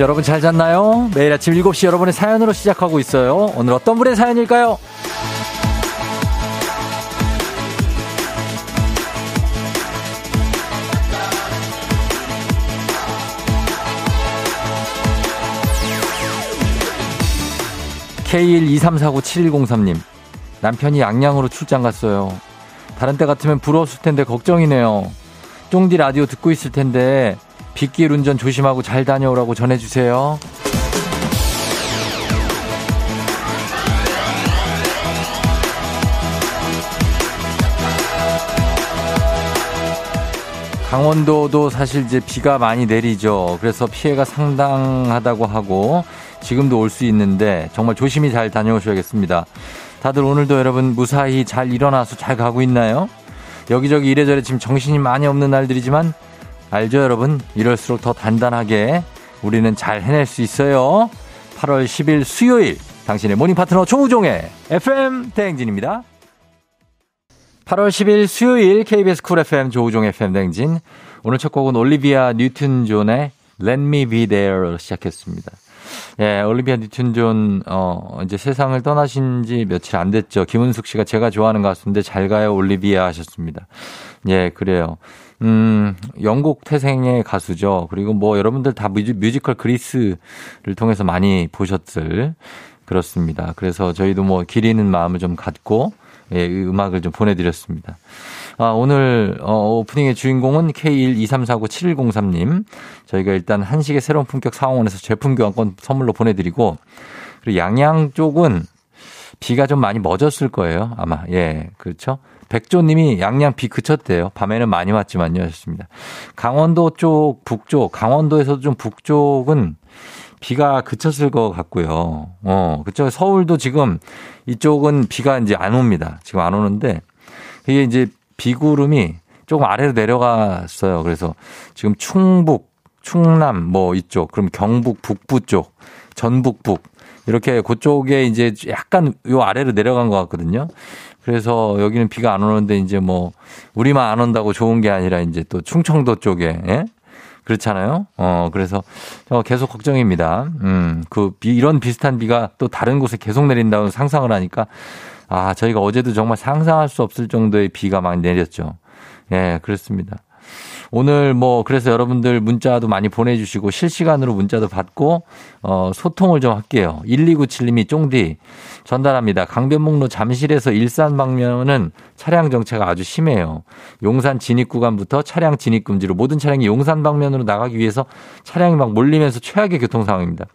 여러분 잘 잤나요? 매일 아침 7시 여러분의 사연으로 시작하고 있어요. 오늘 어떤 분의 사연일까요? K123497103님. 남편이 양양으로 출장 갔어요. 다른 때 같으면 부러웠을 텐데 걱정이네요. 쫑디 라디오 듣고 있을 텐데 빗길 운전 조심하고 잘 다녀오라고 전해주세요. 강원도도 사실 이제 비가 많이 내리죠. 그래서 피해가 상당하다고 하고 지금도 올 수 있는데 정말 조심히 잘 다녀오셔야겠습니다. 다들 오늘도 여러분 무사히 잘 일어나서 잘 가고 있나요? 여기저기 이래저래 지금 정신이 많이 없는 날들이지만 알죠 여러분? 이럴수록 더 단단하게 우리는 잘 해낼 수 있어요. 8월 10일 수요일 당신의 morning 파트너 조우종의 FM 대행진입니다. 8월 10일 수요일 KBS 쿨 FM 조우종 FM 대행진 오늘 첫 곡은 올리비아 뉴튼 존의 Let Me Be There로 시작했습니다. 예, 올리비아 뉴튼 존, 어, 이제 세상을 떠나신 지 며칠 안 됐죠. 김은숙 씨가 제가 좋아하는 가수인데 잘 가요, 올리비아 하셨습니다. 예, 그래요. 음, 영국 태생의 가수죠. 그리고 뭐 여러분들 다 뮤지, 뮤지컬 그리스를 통해서 많이 보셨을 그렇습니다. 그래서 저희도 뭐 기리는 마음을 좀 갖고 예, 음악을 좀 보내드렸습니다. 아, 오늘 어, 오프닝의 주인공은 K123497103님. 저희가 일단 한식의 새로운 품격 상황원에서 제품 교환권 선물로 보내드리고 그리고 양양 쪽은 비가 좀 많이 멎었을 거예요. 아마. 예, 그렇죠. 백조님이 양양 비 그쳤대요. 밤에는 많이 왔지만요. 하셨습니다. 강원도 쪽, 북쪽, 강원도에서도 좀 북쪽은 비가 그쳤을 것 같고요. 어, 그쵸. 서울도 지금 이쪽은 비가 이제 안 옵니다. 지금 안 오는데 이게 이제 비구름이 조금 아래로 내려갔어요. 그래서 지금 충북, 충남 뭐 이쪽, 그럼 경북 북부 쪽, 전북 북 이렇게 그쪽에 이제 약간 요 아래로 내려간 것 같거든요. 그래서 여기는 비가 안 오는데 이제 뭐 우리만 안 온다고 좋은 게 아니라 이제 또 충청도 쪽에 예? 그렇잖아요. 어 그래서 저 계속 걱정입니다. 음그 비 이런 비슷한 비가 또 다른 곳에 계속 내린다고 상상을 하니까 아 저희가 어제도 정말 상상할 수 없을 정도의 비가 많이 내렸죠. 예 그렇습니다. 오늘 뭐 그래서 여러분들 문자도 많이 보내주시고 실시간으로 문자도 받고 어 소통을 좀 할게요. 1297님이 쫑디 전달합니다. 강변북로 잠실에서 일산 방면은 차량 정체가 아주 심해요. 용산 진입 구간부터 차량 진입 금지로 모든 차량이 용산 방면으로 나가기 위해서 차량이 막 몰리면서 최악의 교통 상황입니다.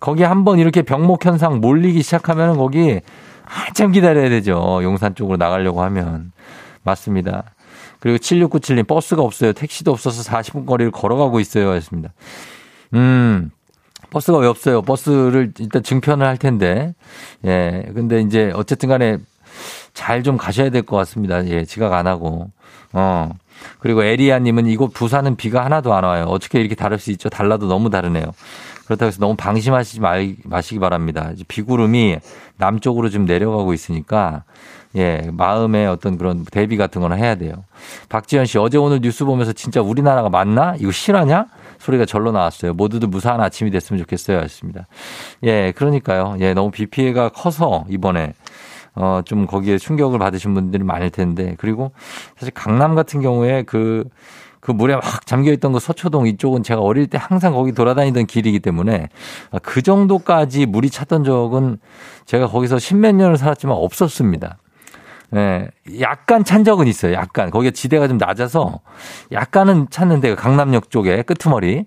거기 한번 이렇게 병목 현상 몰리기 시작하면 거기 한참 기다려야 되죠. 용산 쪽으로 나가려고 하면. 맞습니다. 그리고 7697님 버스가 없어요. 택시도 없어서 40분 거리를 걸어가고 있어요. 하셨습니다. 음. 버스가 왜 없어요? 버스를 일단 증편을 할 텐데. 예. 근데 이제 어쨌든 간에 잘 좀 가셔야 될 것 같습니다. 예. 지각 안 하고. 어. 그리고 에리아님은 이곳 부산은 비가 하나도 안 와요. 어떻게 이렇게 다를 수 있죠? 달라도 너무 다르네요. 그렇다고 해서 너무 방심하시지 말, 마시기 바랍니다. 비구름이 남쪽으로 좀 내려가고 있으니까 예, 마음의 어떤 그런 대비 같은 거는 해야 돼요. 박지현 씨, 어제 오늘 뉴스 보면서 진짜 우리나라가 맞나? 이거 실화냐? 소리가 절로 나왔어요. 모두들 무사한 아침이 됐으면 좋겠어요. 하셨습니다. 예, 그러니까요. 예, 너무 비 피해가 커서 이번에 어, 좀 거기에 충격을 받으신 분들이 많을 텐데. 그리고 사실 강남 같은 경우에 그, 그 물에 막 잠겨있던 그 서초동 이쪽은 제가 어릴 때 항상 거기 돌아다니던 길이기 때문에 그 정도까지 물이 찼던 적은 제가 거기서 십몇 년을 살았지만 없었습니다. 예, 약간 찬 적은 있어요. 약간. 거기가 지대가 좀 낮아서 약간은 찼는데 강남역 쪽에 끄트머리.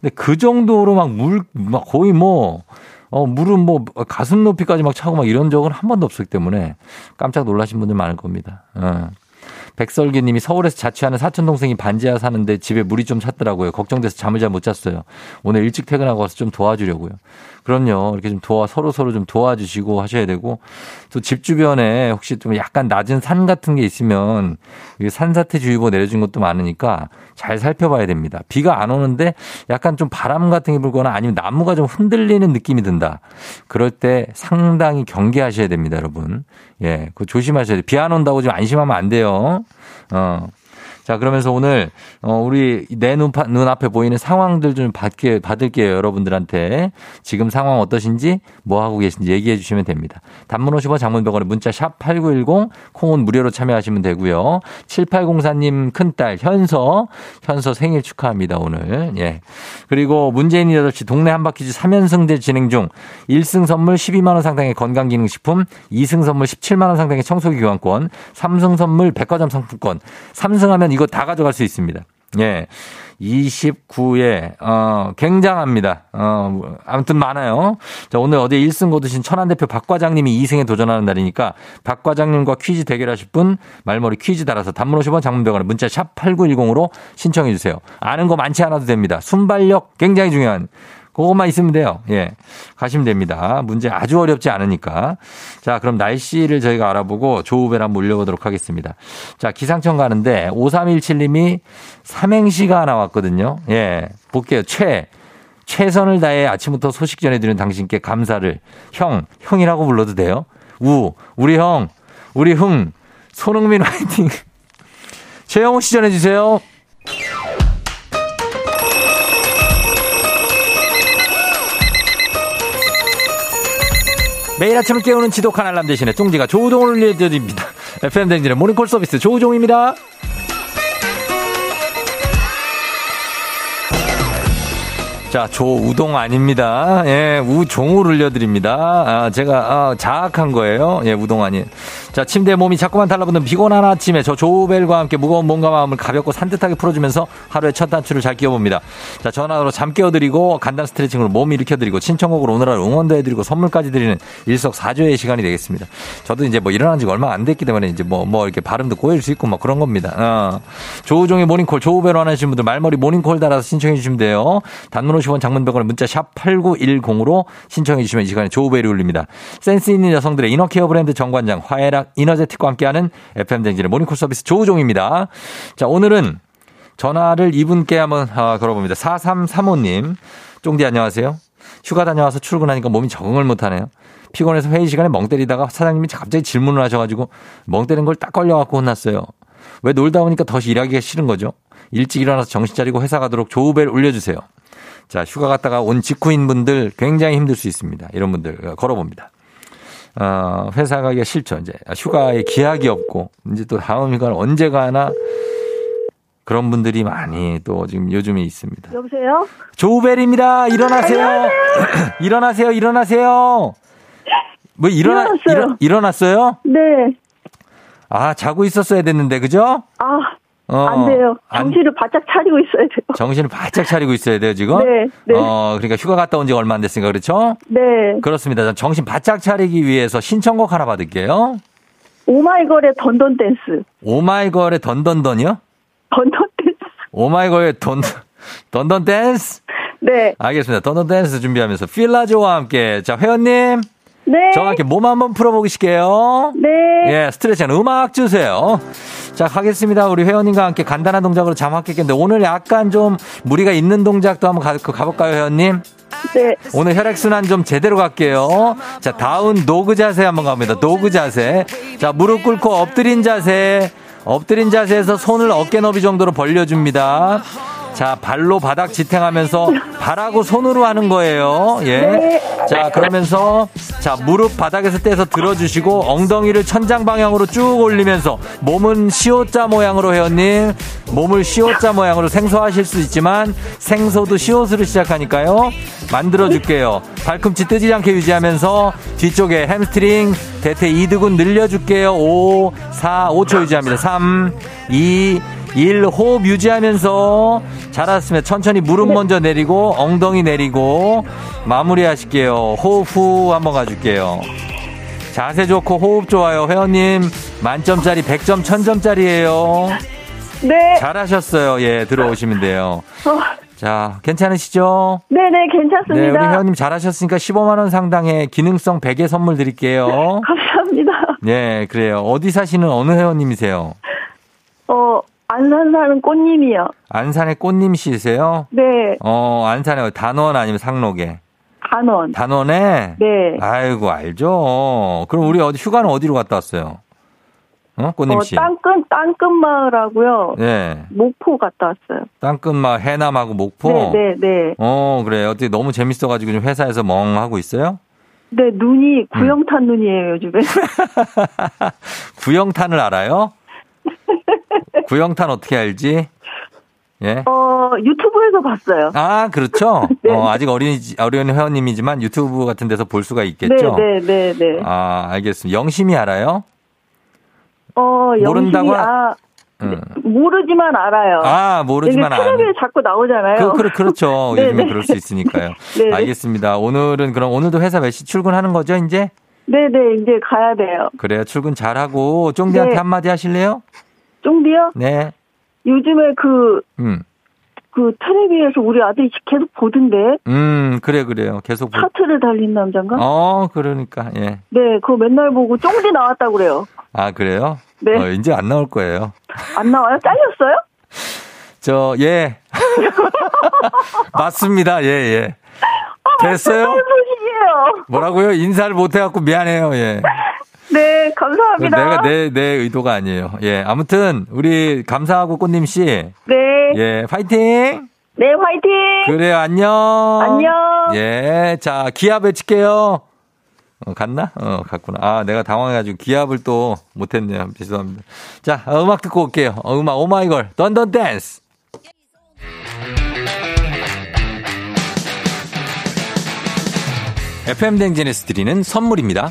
근데 그 정도로 막 물, 막 거의 뭐, 어, 물은 뭐 가슴 높이까지 막 차고 막 이런 적은 한 번도 없었기 때문에 깜짝 놀라신 분들 많을 겁니다. 어. 백설기 님이 서울에서 자취하는 사촌 동생이 반지하 사는데 집에 물이 좀 찼더라고요. 걱정돼서 잠을 잘 못 잤어요. 오늘 일찍 퇴근하고 와서 좀 도와주려고요. 그럼요. 이렇게 좀 도와 서로 서로 좀 도와주시고 하셔야 되고 또 집 주변에 혹시 좀 약간 낮은 산 같은 게 있으면 산사태 주의보 내려준 것도 많으니까 잘 살펴봐야 됩니다. 비가 안 오는데 약간 좀 바람 같은 게 불거나 아니면 나무가 좀 흔들리는 느낌이 든다. 그럴 때 상당히 경계하셔야 됩니다, 여러분. 예, 그 조심하셔야 돼요. 비 안 온다고 좀 안심하면 안 돼요. 어. 자, 그러면서 오늘, 어, 우리 내 눈, 눈앞에 보이는 상황들 좀 받게, 받을게요. 여러분들한테. 지금 상황 어떠신지, 뭐 하고 계신지 얘기해 주시면 됩니다. 단문 50원 장문병원에 문자 샵 8910, 콩은 무료로 참여하시면 되고요. 7804님 큰딸, 현서, 현서 생일 축하합니다, 오늘. 예. 그리고 문재인 8시 동네 한바퀴즈 3연승대 진행 중 1승 선물 12만원 상당의 건강기능식품, 2승 선물 17만원 상당의 청소기 교환권, 3승 선물 백화점 상품권, 3승하면 이거 다 가져갈 수 있습니다. 예. 29에, 어, 굉장합니다. 어, 아무튼 많아요. 자, 오늘 어제 1승 거두신 천안 대표 박 과장님이 2승에 도전하는 날이니까 박 과장님과 퀴즈 대결하실 분 말머리 퀴즈 달아서 단문 50원 장문병원에 문자 샵 8910으로 신청해 주세요. 아는 거 많지 않아도 됩니다. 순발력 굉장히 중요한 그것만 있으면 돼요. 예. 가시면 됩니다. 문제 아주 어렵지 않으니까. 자, 그럼 날씨를 저희가 알아보고 조우배를 한번 올려보도록 하겠습니다. 자, 기상청 가는데 5317님이 삼행시가 나왔거든요. 예. 볼게요. 최. 최선을 다해 아침부터 소식 전해드리는 당신께 감사를. 형. 형이라고 불러도 돼요. 우. 우리 형. 우리 흥. 손흥민 화이팅. 최영호 씨 전해주세요. 매일 아침을 깨우는 지독한 알람 대신에 쫑지가 조우종을 올려드립니다. FM 댕진의 모닝콜 서비스 조우종입니다. 자, 조우동 아닙니다. 예, 우종을 올려드립니다. 아, 제가, 아, 자학한 거예요. 예, 우동 아니. 자, 침대에 몸이 자꾸만 달라붙는 피곤한 아침에 저 조우벨과 함께 무거운 몸과 마음을 가볍고 산뜻하게 풀어주면서 하루의 첫 단추를 잘 끼워봅니다. 자, 전화로 잠 깨워드리고 간단 스트레칭으로 몸 일으켜드리고 신청곡으로 오늘 하루 응원도 해드리고 선물까지 드리는 일석사조의 시간이 되겠습니다. 저도 이제 뭐 일어난 지가 얼마 안 됐기 때문에 이제 뭐, 뭐 이렇게 발음도 꼬일 수 있고 뭐 그런 겁니다. 어. 조우종의 모닝콜, 조우벨 원하시는 분들 말머리 모닝콜 달아서 신청해 주시면 돼요. 단문 50원 장문 100원에 문자 샵 8910으로 신청해 주시면 이 시간에 조우벨이 울립니다. 센스 있는 여성들의 inner care 브랜드 정관장 화애락 이너제틱과 함께하는 FM 대행진의 모닝콜 서비스 조우종입니다. 자, 오늘은 전화를 이분께 한번 아, 걸어봅니다. 4335님. 쫑디 안녕하세요. 휴가 다녀와서 출근하니까 몸이 적응을 못하네요. 피곤해서 회의 시간에 멍 때리다가 사장님이 갑자기 질문을 하셔가지고 멍 때린 걸 딱 걸려갖고 혼났어요. 왜 놀다 보니까 더 일하기가 싫은 거죠? 일찍 일어나서 정신 차리고 회사 가도록 조우벨 올려주세요. 자, 휴가 갔다가 온 직후인 분들 굉장히 힘들 수 있습니다. 이런 분들 걸어봅니다. 어, 회사 가기가 싫죠. 이제 휴가에 기약이 없고 이제 또 다음 휴가를 언제 가나 그런 분들이 많이 또 지금 요즘에 있습니다. 여보세요? 조우벨입니다. 일어나세요. 일어나세요. 일어나세요. 뭐 일어나 일어났어요. 일어, 일어났어요? 네. 아 자고 있었어야 됐는데 그죠? 아, 어, 안 돼요. 안- 정신을 바짝 차리고 있어야 돼요. 정신을 바짝 차리고 있어야 돼요 지금. 네, 네. 어 그러니까 휴가 갔다 온 지가 얼마 안 됐으니까 그렇죠? 네. 그렇습니다. 정신 바짝 차리기 위해서 신청곡 하나 받을게요. 오마이걸의 Dun Dun Dance. 오마이걸의 던던던이요? 던던 댄스. 오마이걸의 Dun, Dun Dun Dance? 네. 알겠습니다. Dun Dun Dance 준비하면서 필라조와 함께. 자, 회원님. 네. 저와 함께 몸 한번 풀어보시게요. 네. 예, 스트레칭 음악 주세요. 자, 가겠습니다. 우리 회원님과 함께 간단한 동작으로 잠 깨겠는데 오늘 약간 좀 무리가 있는 동작도 한번 가, 가볼까요, 회원님? 네. 오늘 혈액순환 좀 제대로 갈게요. 자, down dog 자세 한번 갑니다. dog 자세. 자, 무릎 꿇고 엎드린 자세. 엎드린 자세에서 손을 어깨 너비 정도로 벌려줍니다. 자, 발로 바닥 지탱하면서 발하고 손으로 하는 거예요. 예. 자, 그러면서 자, 무릎 바닥에서 떼서 들어주시고 엉덩이를 천장 방향으로 쭉 올리면서 몸은 시옷자 모양으로 회원님 몸을 시옷자 모양으로 생소하실 수 있지만 생소도 시옷으로 시작하니까요. 만들어 줄게요. 발꿈치 뜨지 않게 유지하면서 뒤쪽에 햄스트링 대퇴 이두근 늘려 줄게요. 5 4 5초 유지합니다. 3 2 1 호흡 유지하면서 잘하셨으면 천천히 무릎 먼저 내리고 엉덩이 내리고 마무리 하실게요. 호흡 후 한번 가줄게요. 자세 좋고 호흡 좋아요. 회원님 만점짜리 100점 1000점짜리예요. 네. 잘하셨어요. 예, 들어오시면 돼요. 어, 자, 괜찮으시죠? 네네, 네, 우리 괜찮습니다. 회원님 잘하셨으니까 15만 원 상당의 기능성 베개 선물 드릴게요. 감사합니다. 네, 그래요. 어디 사시는 어느 회원님이세요? 어, 안산 사는 꽃님이요. 안산의 꽃님 씨세요? 네. 어, 안산에 단원 아니면 상록에? 단원. 단원에? 네. 아이고, 알죠. 그럼 우리 어디 휴가는 어디로 갔다 왔어요? 어, 꽃님 씨. 어, 땅끝, 땅끝마을하고요. 네. 목포 갔다 왔어요. 땅끝마 해남하고 목포. 네, 네, 네. 어, 그래. 어떻게 너무 재밌어가지고 좀 회사에서 멍 하고 있어요? 네, 눈이 음. 구형탄 눈이에요, 요즘에. 구영탄을 알아요? 구영탄 어떻게 알지? 예. 어, 유튜브에서 봤어요. 아, 그렇죠. 네. 어, 아직 어린, 어린 회원님이지만 유튜브 같은 데서 볼 수가 있겠죠? 네, 네, 네, 네. 아, 알겠습니다. 영심이 알아요? 어, 모른다고 아, 응. 모르지만 알아요. 아, 모르지만 안. 텔레비에 자꾸 나오잖아요. 그, 그, 그렇죠. 네, 요즘에 네. 그럴 수 있으니까요. 네, 네. 알겠습니다. 오늘은 그럼 오늘도 회사 몇 시 출근하는 거죠, 이제? 네, 네, 이제 가야 돼요. 그래요. 출근 잘하고 쫑디한테 네. 한마디 하실래요? 쫑디요? 네. 요즘에 그, 음. 그 텔레비에서 우리 아들이 계속 보던데. 음, 그래, 그래요. 계속. 보- 차트를 달린 남잔가? 어, 그러니까, 예. 네, 그거 맨날 보고 쫑디 나왔다고 그래요. 아, 그래요? 네. 어, 이제 안 나올 거예요. 안 나와요? 잘렸어요? 저, 예. 맞습니다. 예, 예. 됐어요? 무슨 소식이에요? 뭐라고요? 인사를 못 해갖고 미안해요. 예. 네, 감사합니다. 내가 내, 내 의도가 아니에요. 예. 아무튼, 우리 감사하고 꽃님 씨. 네. 예. 파이팅! 네, 화이팅! 그래요. 안녕. 안녕. 예. 자, 기합 외칠게요. 어, 갔나? 어, 갔구나. 아, 내가 당황해가지고 기합을 또 못했네요. 죄송합니다. 자, 어, 음악 듣고 올게요. 어, 음악, 오마이걸. 던던 댄스. FM 댕진에서 드리는 선물입니다.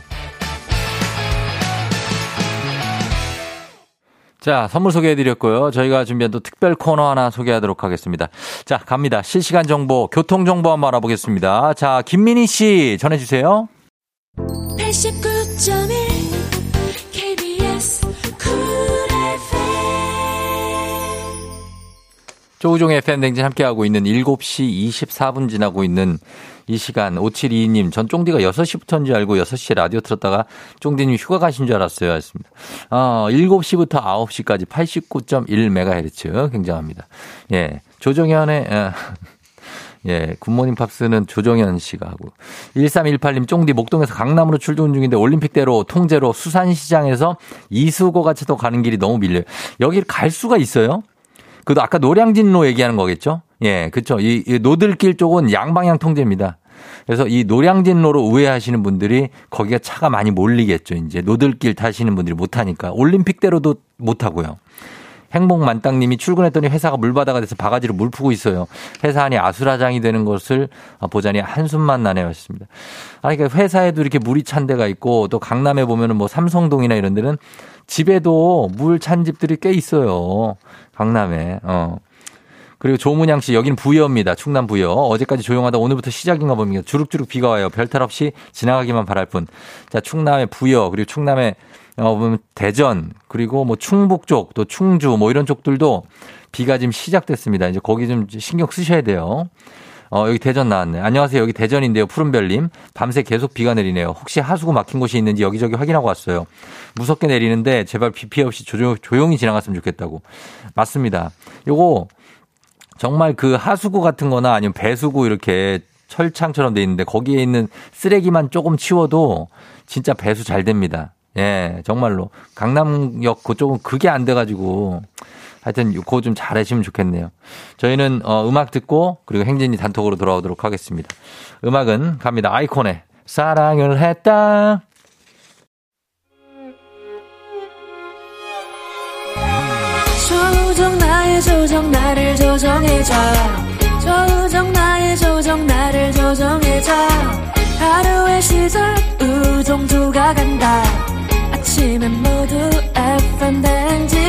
자, 선물 소개해드렸고요. 저희가 준비한 또 특별 코너 하나 소개하도록 하겠습니다. 자, 갑니다. 실시간 정보, 교통 정보 한번 알아보겠습니다. 자, 김민희 씨 전해주세요. 89.1 조우종의 FM댕진 함께하고 있는 7시 24분 지나고 있는 이 시간 5722님 전 쫑디가 6시부터인 줄 알고 6시에 라디오 틀었다가 쫑디님 휴가 가신 줄 알았어요. 했습니다. 어, 7시부터 9시까지 89.1MHz 굉장합니다. 예. 조정현의 어, 예, 굿모닝 팝스는 조정현 씨가 하고 1318님 쫑디 목동에서 강남으로 출근 중인데 올림픽대로 통제로 수산시장에서 이수고가차도 가는 길이 너무 밀려요. 여기를 갈 수가 있어요? 그도 아까 노량진로 얘기하는 거겠죠? 예, 그쵸. 이, 이 노들길 쪽은 양방향 통제입니다. 그래서 이 노량진로로 우회하시는 분들이 거기가 차가 많이 몰리겠죠. 이제 노들길 타시는 분들이 못 타니까. 올림픽대로도 못 하고요. 행복만땅님이 출근했더니 회사가 물바다가 돼서 바가지로 물 푸고 있어요. 회사 안이 아수라장이 되는 것을 보자니 한숨만 나네요. 했습니다. 아니, 그러니까 회사에도 이렇게 물이 찬 데가 있고 또 강남에 보면은 뭐 삼성동이나 이런 데는 집에도 물 찬 집들이 꽤 있어요. 강남에. 어. 그리고 조문양 씨, 여기는 부여입니다. 충남 부여. 어제까지 조용하다 오늘부터 시작인가 봅니다. 주룩주룩 비가 와요. 별탈 없이 지나가기만 바랄 뿐. 자, 충남의 부여, 그리고 충남의 어, 보면 대전, 그리고 뭐 충북 쪽, 또 충주, 뭐 이런 쪽들도 비가 지금 시작됐습니다. 이제 거기 좀 신경 쓰셔야 돼요. 어, 여기 대전 나왔네. 안녕하세요. 여기 대전인데요. 푸른별님. 밤새 계속 비가 내리네요. 혹시 하수구 막힌 곳이 있는지 여기저기 확인하고 왔어요. 무섭게 내리는데 제발 비 피해 없이 조용, 조용히 지나갔으면 좋겠다고. 맞습니다. 요거 정말 그 하수구 같은 거나 아니면 배수구 이렇게 철창처럼 돼 있는데 거기에 있는 쓰레기만 조금 치워도 진짜 배수 잘 됩니다. 예, 정말로. 강남역 그쪽은 그게 안 돼가지고 하여튼 그거 좀 잘하시면 좋겠네요. 저희는 어, 음악 듣고 그리고 행진이 단톡으로 돌아오도록 하겠습니다. 음악은 갑니다. 아이콘의 사랑을 했다. 조정 나의 조정 나를 조정해줘 조정 나의 조정 나를 조정해줘 하루의 시절 우정조가 간다 아침엔 모두 FM 댕진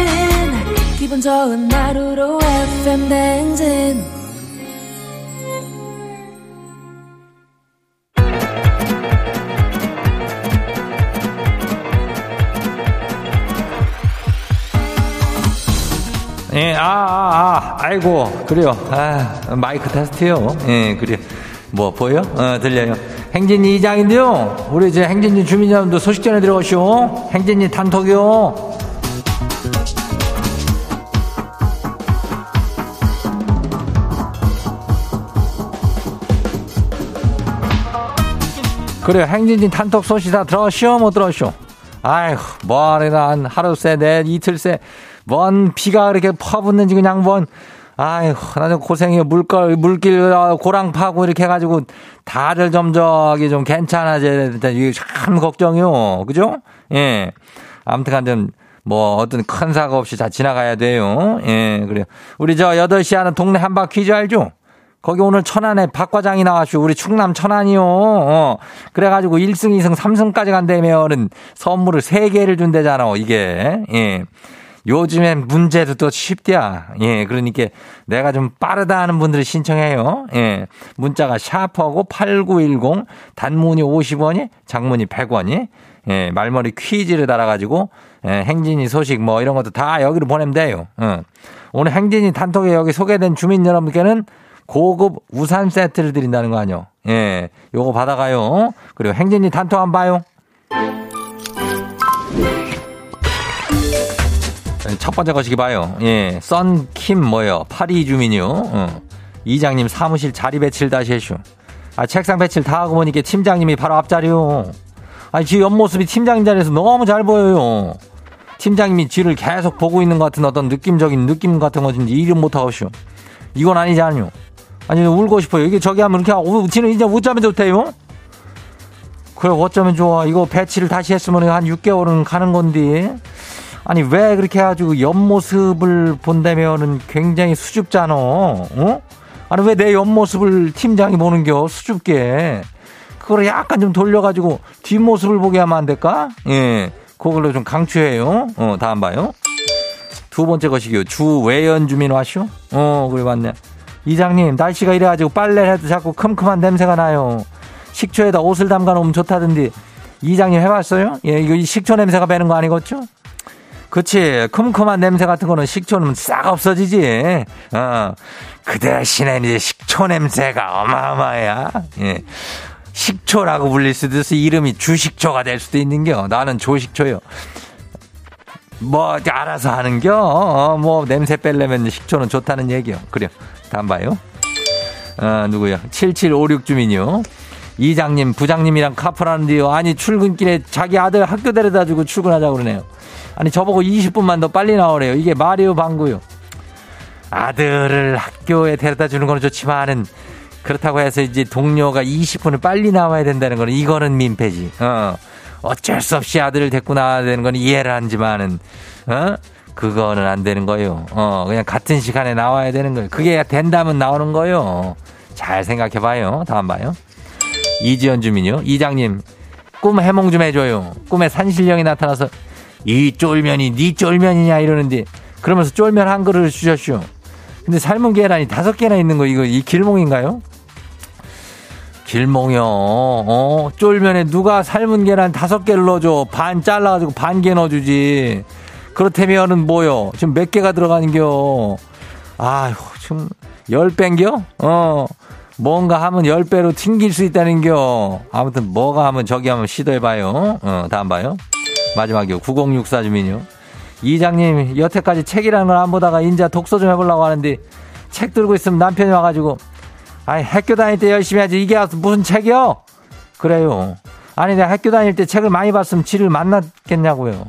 기분 좋은 하루로 FM 댕진 예, 아, 아, 아, 아이고, 그래요. 아, 마이크 테스트요. 예, 그래요. 뭐, 보여? 어, 들려요. 행진이 이장인데요. 우리 이제 행진이 주민 여러분도 소식 전해 들어오시오. 행진이 단톡이요. 그래요. 행진이 단톡 소식 다 들어오시오? 못 들어오시오? 뭐하나, 한 하루 새, 내 이틀 새. 뭔 비가 이렇게 퍼붓는지 그냥 뭔 아이고 나는 고생이요 물걸 물길 어, 고랑 파고 이렇게 해가지고 다들 좀 저기 좀 괜찮아져야 된다 이게 참 걱정이요 그죠 예 아무튼간에 뭐 어떤 큰 사고 없이 다 지나가야 돼요 예 그래요 우리 저 8시 하는 동네 한바 퀴즈 알죠 거기 오늘 천안에 박 과장이 나와시오. 우리 충남 천안이요. 어. 그래가지고 1승, 2승, 3승까지 간다면은 선물을 3개를 준대잖아. 이게. 예. 요즘엔 문제도 또 쉽대야. 예, 그러니까 내가 좀 빠르다 하는 분들이 신청해요. 예, 문자가 샤프하고 8910 단문이 50원이 장문이 100원이 예, 말머리 퀴즈를 달아가지고 예, 행진이 소식 뭐 이런 것도 다 여기로 보내면 돼요. 어. 오늘 행진이 단톡에 여기 소개된 주민 여러분께는 고급 우산 세트를 드린다는 거 아니요? 예, 요거 받아가요. 그리고 행진이 단톡 한번 봐요. 첫 번째 거시기 봐요. 예. 썬킴 뭐요? 파리 주민이요. 어. 이장님 사무실 자리 배치를 다시 해슈. 아, 책상 배치를 다 하고 보니까 팀장님이 바로 앞자리요. 아니, 지 옆모습이 팀장님 자리에서 너무 잘 보여요. 팀장님이 지를 계속 보고 있는 것 같은 어떤 느낌적인 느낌 같은 거든지 이름 못하고쇼. 이건 아니지 않요. 아니, 울고 싶어요. 이게 저기 하면 이렇게 하고, 지는 이제 어쩌면 좋대요? 그래, 어쩌면 좋아. 이거 배치를 다시 했으면 한 6개월은 가는 건데. 아니 왜 그렇게 해가지고 옆모습을 본다면은 굉장히 수줍잖아. 어? 아니 왜 내 옆모습을 팀장이 보는겨 수줍게. 그걸 약간 좀 돌려가지고 뒷모습을 보게 하면 안 될까? 예. 그걸로 좀 강추해요. 어, 다음 봐요. 두 번째 것이요. 주외연 주민 와쇼? 어, 그래 맞네. 이장님, 날씨가 이래가지고 빨래를 해도 자꾸 큼큼한 냄새가 나요. 식초에다 옷을 담가 놓으면 좋다던데. 이장님 해봤어요? 예, 이거 식초 냄새가 배는 거 아니겠죠? 그치. 쿰쿰한 냄새 같은 거는 식초는 싹 없어지지. 어. 그 대신에 이제 식초 냄새가 어마어마해야. 예. 식초라고 불릴 수도 있어. 이름이 주식초가 될 수도 있는겨. 나는 조식초요. 뭐, 알아서 하는겨. 어, 뭐, 냄새 뺄려면 식초는 좋다는 얘기요. 그래요. 다음 봐요. 어, 누구야? 7756 주민이요. 이장님, 부장님이랑 카풀하는데요. 아니, 출근길에 자기 아들 학교 데려다 주고 출근하자고 그러네요. 아니 저보고 20분만 더 빨리 나오래요. 이게 말이요 방구요. 아들을 학교에 데려다 주는 건 좋지만은 그렇다고 해서 이제 동료가 20분을 빨리 나와야 된다는 거는 이거는 민폐지. 어. 어쩔 수 없이 아들을 데리고 나와야 되는 건 이해를 하지만은 어? 그거는 안 되는 거요. 어, 그냥 같은 시간에 나와야 되는 거예요. 그게 된다면 나오는 거요. 잘 생각해 봐요. 다음 봐요. 이지연 주민요. 이장님, 꿈 해몽 좀 해줘요. 꿈에 산신령이 나타나서 이 쫄면이 네 쫄면이냐 이러는데 그러면서 쫄면 한 그릇을 주셨슈. 근데 삶은 계란이 다섯 개나 있는 거 이거 이 길몽인가요? 길몽이요. 어, 쫄면에 누가 삶은 계란 다섯 개를 넣어줘. 반 잘라가지고 반 개 넣어주지. 그렇다면은 뭐요? 지금 몇 개가 들어가는겨? 아휴, 지금 열 뺀겨? 어. 뭔가 하면 열 배로 튕길 수 있다는겨. 아무튼 뭐가 하면 저기 하면 시도해봐요. 어, 다음 봐요. 마지막이요. 9064 주민요. 이장님, 여태까지 책이라는 걸 안 보다가 인자 독서 좀 해보려고 하는데 책 들고 있으면 남편이 와가지고 아니 학교 다닐 때 열심히 하지 이게 무슨 책이요? 그래요. 아니 내가 학교 다닐 때 책을 많이 봤으면 지를 만났겠냐고요.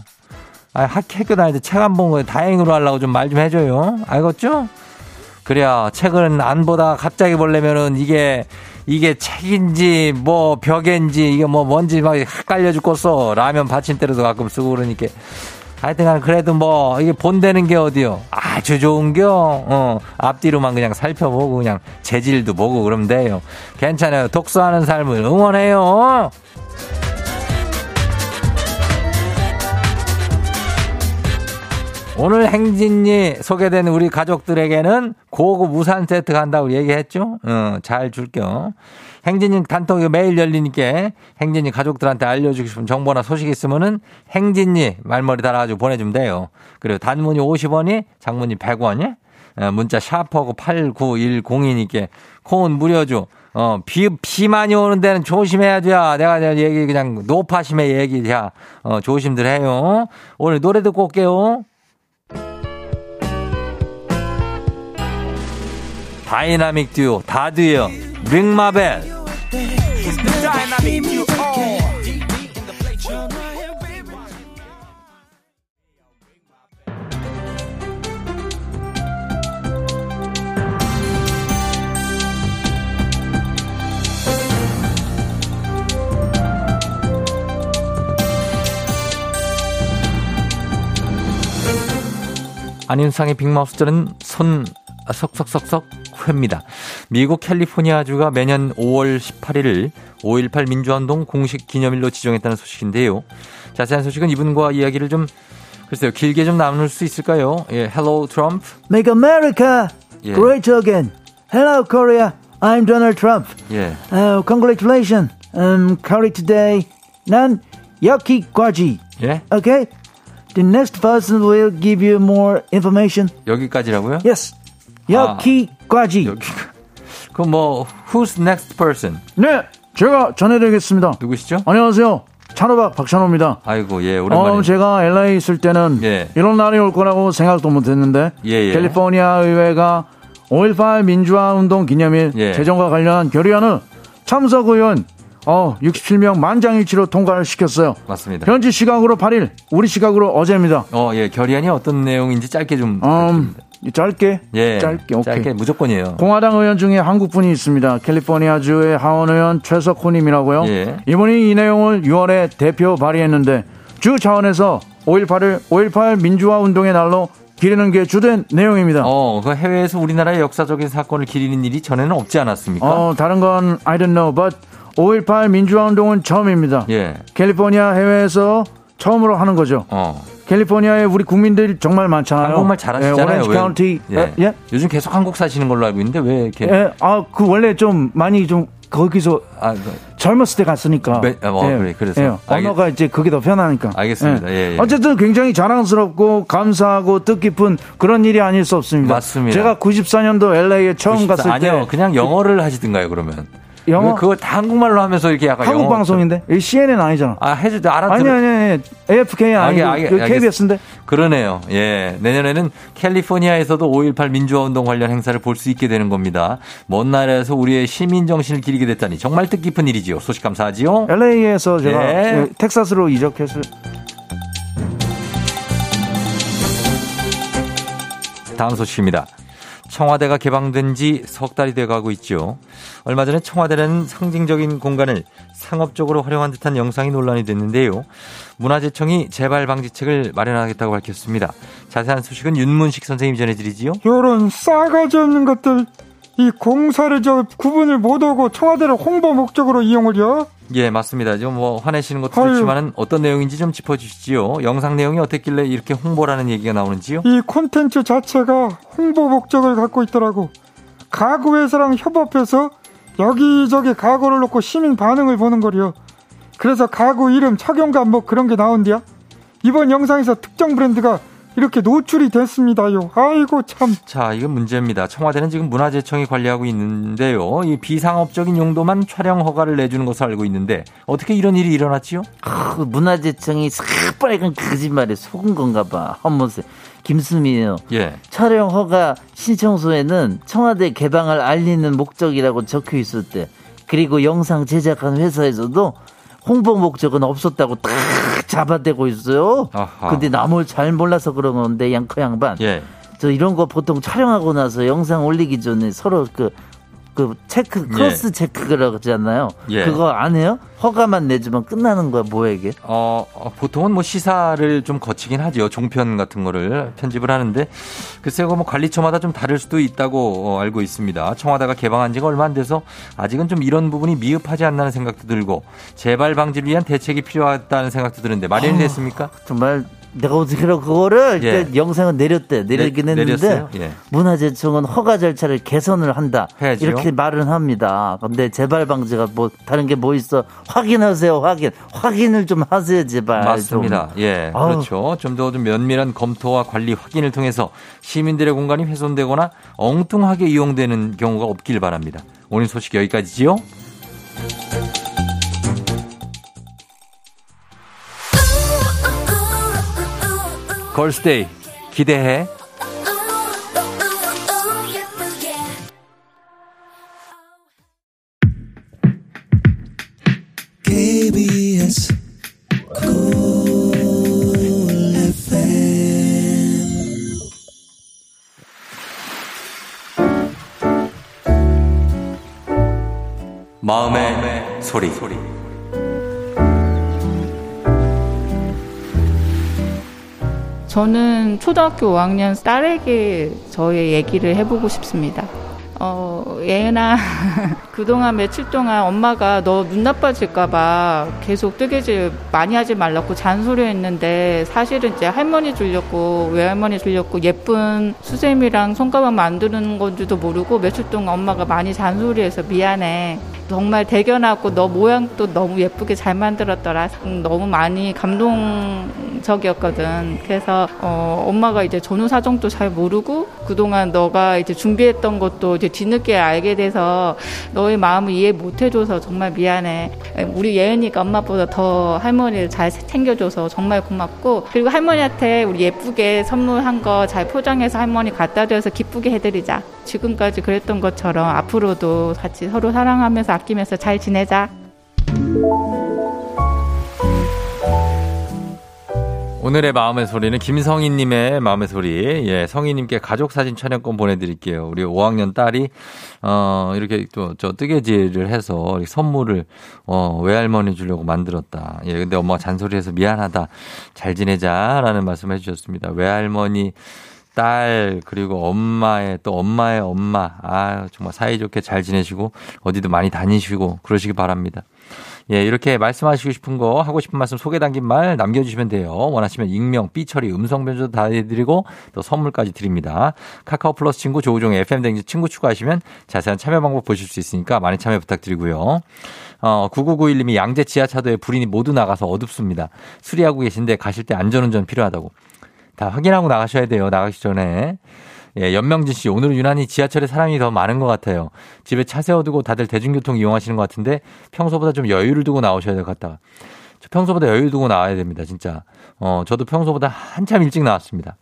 아 학교 다닐 때 책 안 본 거 다행으로 하려고 좀 말좀 해줘요. 알겠죠? 그래야 책을 안 보다 갑자기 보려면은 이게 이게 책인지 뭐 벽인지 이게 뭐 뭔지 막 헷갈려 죽겠어. 라면 받침대로도 가끔 쓰고 그러니까 하여튼간 그래도 뭐 이게 본되는 게 어디요? 아주 좋은겨. 어 앞뒤로만 그냥 살펴보고 그냥 재질도 보고 그러면 돼요. 괜찮아요. 독서하는 삶을 응원해요. 오늘 행진이 소개된 우리 가족들에게는 고급 우산 세트 간다고 얘기했죠? 어, 잘 줄게요. 행진이 단톡이 매일 열리니까 행진이 가족들한테 알려주고 싶은 정보나 소식 있으면은 행진이 말머리 달아가지고 보내주면 돼요. 그리고 단문이 50원이 장문이 100원이 어, 문자 샵하고 8910이니까 콩은 무료죠. 어, 비, 비 많이 오는 데는 조심해야죠. 내가 얘기 그냥 노파심의 얘기야. 어, 조심들 해요. 오늘 노래 듣고 올게요. 다이나믹 듀오 다드요 링마벨. 안윤상의 빅마우스들은 손 석석석석 회입니다. 미국 캘리포니아주가 매년 5월 18일을 5.18 민주화운동 공식 기념일로 지정했다는 소식인데요. 자세한 소식은 이분과 이야기를 좀 글쎄요 길게 좀 나눌 수 있을까요? 예, Hello Trump. Make America 예. great again. Hello Korea. I'm Donald Trump. 예. Uh, congratulations. Um, Korea today. 난 여기까지. 예? Okay. The next person will give you more information. 여기까지라고요? Yes. 여기까지. 여기. 그럼 뭐 Who's next person? 네, 제가 전해드리겠습니다. 누구시죠? 안녕하세요. 찬호박 박찬호입니다. 아이고 예 오랜만에. 어, 제가 LA 있을 때는 예. 이런 날이 올 거라고 생각도 못했는데 예, 예. 캘리포니아 의회가 5.18 민주화 운동 기념일 예. 제정과 관련한 결의안을 참석 의원 어, 67명 만장일치로 통과를 시켰어요. 맞습니다. 현지 시각으로 8일, 우리 시각으로 어제입니다. 어, 예, 결의안이 어떤 내용인지 짧게 좀 음. 짧게, 예, 짧게, 오케이. 짧게 무조건이에요. 공화당 의원 중에 한국 분이 있습니다. 캘리포니아주의 하원 의원 최석호님이라고요. 예. 이분이 이 내용을 6월에 대표 발의했는데 주 차원에서 5.18을 5.18 민주화 운동의 날로 기리는 게 주된 내용입니다. 어, 그 해외에서 우리나라의 역사적인 사건을 기리는 일이 전에는 없지 않았습니까? 어, 다른 건 I don't know, but 5.18 민주화 운동은 처음입니다. 예. 캘리포니아 해외에서 처음으로 하는 거죠. 어. 캘리포니아에 우리 국민들이 정말 많잖아요. 한국말 잘하시잖아요. 오렌지 왜- 카운티. 예. 예? 예? 요즘 계속 한국 사시는 걸로 알고 있는데 왜 이렇게 예, 아, 그 원래 좀 많이 좀 거기서 아, 그- 젊었을 때 갔으니까. 매- 어, 그래, 그래서. 예, 언어가 이제 그게 더 편하니까. 알겠습니다. 예, 예. 어쨌든 굉장히 자랑스럽고 감사하고 뜻깊은 그런 일이 아닐 수 없습니다. 맞습니다. 제가 94년도 LA에 처음 94 갔을 때 아니요, 그냥 영어를 하시든가요 그러면. 영어? 왜 그걸 다 한국말로 하면서 이렇게 약간 한국 방송인데 이 CNN 아니잖아. 아 해줘도 알아들어. 아니 아니 아니 AFK 아니고 알겠- 그 알겠- KBS인데. 그러네요. 예. 내년에는 캘리포니아에서도 5.18 민주화 운동 관련 행사를 볼 수 있게 되는 겁니다. 먼 나라에서 우리의 시민 정신을 기리게 됐다니 정말 뜻깊은 일이지요. 소식 감사하지요. LA에서 제가 예. 예, 텍사스로 이적했을 다음 소식입니다. 청와대가 개방된 지 석 달이 돼가고 있죠. 얼마 전에 청와대라는 상징적인 공간을 상업적으로 활용한 듯한 영상이 논란이 됐는데요. 문화재청이 재발 방지책을 마련하겠다고 밝혔습니다. 자세한 소식은 윤문식 선생님이 전해드리지요. 요런 싸가지 없는 것들 이 공사를 저 구분을 못하고 청와대를 홍보 목적으로 이용을요 예, 맞습니다. 지금 뭐 화내시는 것도 아유. 좋지만은 어떤 내용인지 좀 짚어주시지요. 영상 내용이 어떻길래 이렇게 홍보라는 얘기가 나오는지요? 이 콘텐츠 자체가 홍보 목적을 갖고 있더라고. 가구 회사랑 협업해서 여기저기 가구를 놓고 시민 반응을 보는 거리요. 그래서 가구 이름 착용감 뭐 그런 게 나온디야. 이번 영상에서 특정 브랜드가 이렇게 노출이 됐습니다요. 아이고 참. 자, 이건 문제입니다. 청와대는 지금 문화재청이 관리하고 있는데요. 이 비상업적인 용도만 촬영 허가를 내주는 것으로 알고 있는데 어떻게 이런 일이 일어났지요? 그 문화재청이 새빨간 거짓말에 속은 건가 봐. 헛모습. 김수미예요. 예. 촬영 허가 신청서에는 청와대 개방을 알리는 목적이라고 적혀 있었대. 그리고 영상 제작한 회사에서도 홍보 목적은 없었다고 딱 잡아떼고 있어요. 아하. 근데 나는 잘 몰라서 그런 건데 앵커 양반. 예. 저 이런 거 보통 촬영하고 나서 영상 올리기 전에 서로 그, 그 체크, cross check라고 하잖아요. 예. 그거 안 해요? 허가만 내주면 끝나는 거야, 뭐야, 이게? 어, 어, 보통은 뭐 시사를 좀 거치긴 하죠. 종편 같은 거를 편집을 하는데 글쎄요, 그뭐 관리처마다 좀 다를 수도 있다고 어, 알고 있습니다. 청와대가 개방한 지가 얼마 안 돼서 아직은 좀 이런 부분이 미흡하지 않나는 생각도 들고 재발 방지를 위한 대책이 필요하다는 생각도 드는데 마련이 됐습니까? 정말 내가 어떻게 그러 그거를 예. 영상은 내렸대 내리긴 내- 했는데? 예. 문화재청은 허가 절차를 개선을 한다 해야죠. 이렇게 말은 합니다. 근데 재발 방지가 뭐 다른 게 뭐 있어 확인하세요 확인 확인을 좀 하세요 제발 맞습니다. 좀. 예, 아우. 그렇죠. 좀 더 좀 면밀한 검토와 관리 확인을 통해서 시민들의 공간이 훼손되거나 엉뚱하게 이용되는 경우가 없길 바랍니다. 오늘 소식 여기까지지요. 걸스데이 기대해. 초등학교 5학년 딸에게 저의 얘기를 해보고 싶습니다. 어, 예은아, 그동안 며칠 동안 엄마가 너 눈 나빠질까봐 계속 뜨개질 많이 하지 말라고 잔소리 했는데 사실은 이제 할머니 주려고, 외할머니 주려고 예쁜 수세미랑 손가방 만드는 건지도 모르고 며칠 동안 엄마가 많이 잔소리해서 미안해. 정말 대견하고 너 모양도 너무 예쁘게 잘 만들었더라. 음, 너무 많이 감동적이었거든. 그래서 어, 엄마가 이제 전후 사정도 잘 모르고 그동안 너가 이제 준비했던 것도 이제 뒤늦게 알게 돼서 너의 마음을 이해 못 해줘서 정말 미안해. 우리 예은이가 엄마보다 더 할머니를 잘 챙겨줘서 정말 고맙고 그리고 할머니한테 우리 예쁘게 선물한 거 잘 포장해서 할머니 갖다 줘서 기쁘게 해드리자. 지금까지 그랬던 것처럼 앞으로도 같이 서로 사랑하면서 아끼면서 잘 지내자. 오늘의 마음의 소리는 김성희님의 마음의 소리. 예, 성희님께 가족 사진 촬영권 보내드릴게요. 우리 5학년 딸이 어 이렇게 또 저 뜨개질을 해서 이렇게 선물을 어 외할머니 주려고 만들었다. 예, 근데 엄마가 잔소리해서 미안하다. 잘 지내자라는 말씀을 해주셨습니다. 외할머니 딸 그리고 엄마의 또 엄마의 엄마 아 정말 사이좋게 잘 지내시고 어디도 많이 다니시고 그러시기 바랍니다. 예, 이렇게 말씀하시고 싶은 거, 하고 싶은 말씀 소개 담긴 말 남겨주시면 돼요. 원하시면 익명, 삐처리, 음성 변조 다 해드리고 또 선물까지 드립니다. 카카오 플러스 친구 조우종의 FM댕지 친구 추가하시면 자세한 참여 방법 보실 수 있으니까 많이 참여 부탁드리고요. 어, 9991님이 양재 지하차도에 불이 모두 나가서 어둡습니다. 수리하고 계신데 가실 때 안전운전 필요하다고. 다 확인하고 나가셔야 돼요. 나가기 전에. 예, 연명진 씨, 오늘은 유난히 지하철에 사람이 더 많은 것 같아요. 집에 차 세워두고 다들 대중교통 이용하시는 것 같은데 평소보다 좀 여유를 두고 나오셔야 될 것 같다. 저 평소보다 여유 두고 나와야 됩니다, 진짜. 어, 저도 평소보다 한참 일찍 나왔습니다.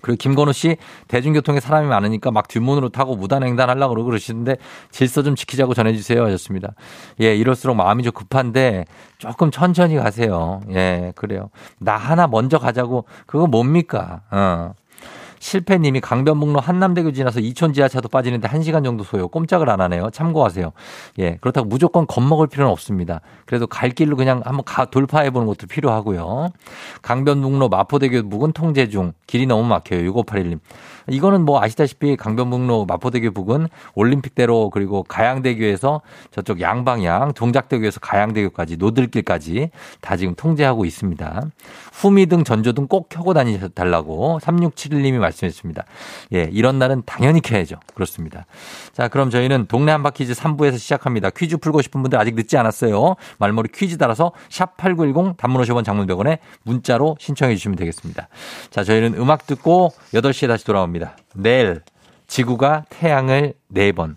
그리고 김건우 씨 대중교통에 사람이 많으니까 막 뒷문으로 타고 무단횡단 하려고 그러고 그러시는데 질서 좀 지키자고 전해주세요 하셨습니다. 예, 이럴수록 마음이 좀 급한데 조금 천천히 가세요. 예, 그래요. 나 하나 먼저 가자고 그거 뭡니까? 어. 실패님이 강변북로 한남대교 지나서 이촌 지하차도 빠지는데 1시간 정도 소요. 꼼짝을 안 하네요. 참고하세요. 예. 그렇다고 무조건 겁먹을 필요는 없습니다. 그래도 갈 길로 그냥 한번 가, 돌파해 보는 것도 필요하고요. 강변북로 마포대교 부근 통제 중. 길이 너무 막혀요. 6581님. 이거는 뭐 아시다시피 강변북로 마포대교 부근 올림픽대로 그리고 가양대교에서 저쪽 양방향 동작대교에서 가양대교까지 노들길까지 다 지금 통제하고 있습니다. 후미등 전조등 꼭 켜고 다니달라고 3671님이 말씀했습니다. 예, 이런 날은 당연히 켜야죠. 그렇습니다. 자, 그럼 저희는 동네 한바퀴즈 3부에서 시작합니다. 퀴즈 풀고 싶은 분들 아직 늦지 않았어요. 말머리 퀴즈 따라서 샵 8910 단문 50원 장문병원에 문자로 신청해 주시면 되겠습니다. 자, 저희는 음악 듣고 8시에 다시 돌아옵니다. 내일 지구가 태양을 4번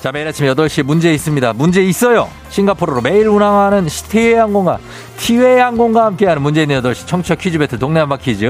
자 매일 아침 8시 문제 있습니다. 문제 있어요. 싱가포르로 매일 운항하는 시티웨이 항공과 티웨이 항공과 함께하는 있는 8시 청취자 퀴즈 배틀 동네 한바 퀴즈.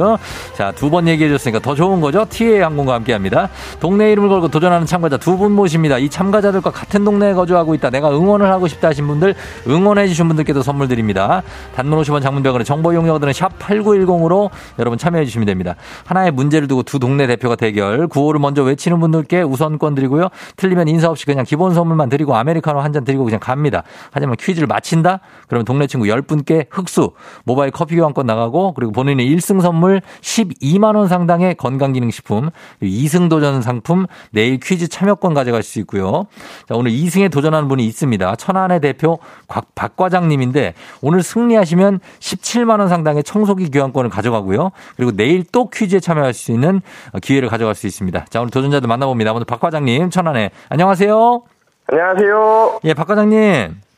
자, 두 번 얘기해 줬으니까 더 좋은 거죠. 티웨이 항공과 함께 합니다. 동네 이름을 걸고 도전하는 참가자 두 분 모십니다. 이 참가자들과 같은 동네에 거주하고 있다. 내가 응원을 하고 싶다 하신 분들 응원해 주신 분들께도 선물 드립니다. 단문 50원 장문병원의 정보 이용료들은 샵 8910으로 여러분 참여해 주시면 됩니다. 하나의 문제를 두고 두 동네 대표가 대결. 구호를 먼저 외치는 분들께 우선권 드리고요. 틀리면 인사 없이 그냥 기본 선물만 드리고 아메리카노 한 잔 드리고 그냥 갑니다. 하지만 퀴즈를 마친다? 그러면 동네 친구 10분께 흑수, 모바일 커피 교환권 나가고 그리고 본인의 1승 선물 12만 원 상당의 건강기능식품, 2승 도전 상품, 내일 퀴즈 참여권 가져갈 수 있고요. 자, 오늘 2승에 도전하는 분이 있습니다. 천안의 대표 곽, 박 과장님인데 오늘 승리하시면 17만 원 상당의 청소기 교환권을 가져가고요. 그리고 내일 또 퀴즈에 참여할 수 있는 기회를 가져갈 수 있습니다. 자, 오늘 도전자들 만나봅니다. 오늘 박 과장님, 천안에. 안녕하세요. 안녕하세요. 예, 박 과장님.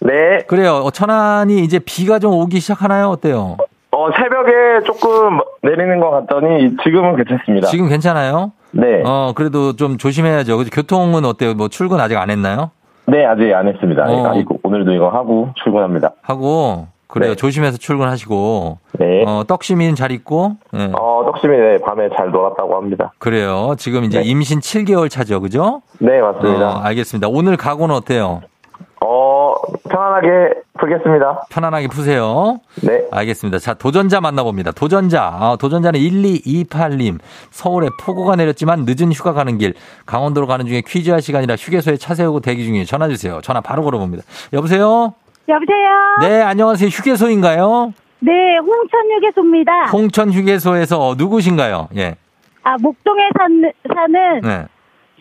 네. 그래요. 어, 천안이 이제 비가 좀 오기 시작하나요? 어때요? 어, 새벽에 조금 내리는 것 같더니 지금은 괜찮습니다. 지금 괜찮아요? 네. 어, 그래도 좀 조심해야죠. 그죠? 교통은 어때요? 뭐 출근 아직 안 했나요? 네, 아직 안 했습니다. 어. 아, 이거, 오늘도 이거 하고 출근합니다. 하고, 그래요. 네. 조심해서 출근하시고. 네. 어, 떡시민 잘 있고. 예. 어, 떡심이 네, 밤에 잘 놀았다고 합니다. 그래요. 지금 이제 네. 임신 7개월 차죠. 그죠? 네, 맞습니다. 어, 알겠습니다. 오늘 각오는 어때요? 어, 편안하게 풀겠습니다. 편안하게 푸세요. 네. 알겠습니다. 자, 도전자 만나봅니다. 도전자. 아, 도전자는 1228님. 서울에 폭우가 내렸지만 늦은 휴가 가는 길. 강원도로 가는 중에 퀴즈할 시간이라 휴게소에 차 세우고 대기 중이에요. 전화 주세요. 전화 바로 걸어봅니다. 여보세요? 여보세요? 네, 안녕하세요. 휴게소인가요? 네, 홍천 휴게소입니다. 홍천 휴게소에서 누구신가요? 예. 아, 목동에 산, 사는 네.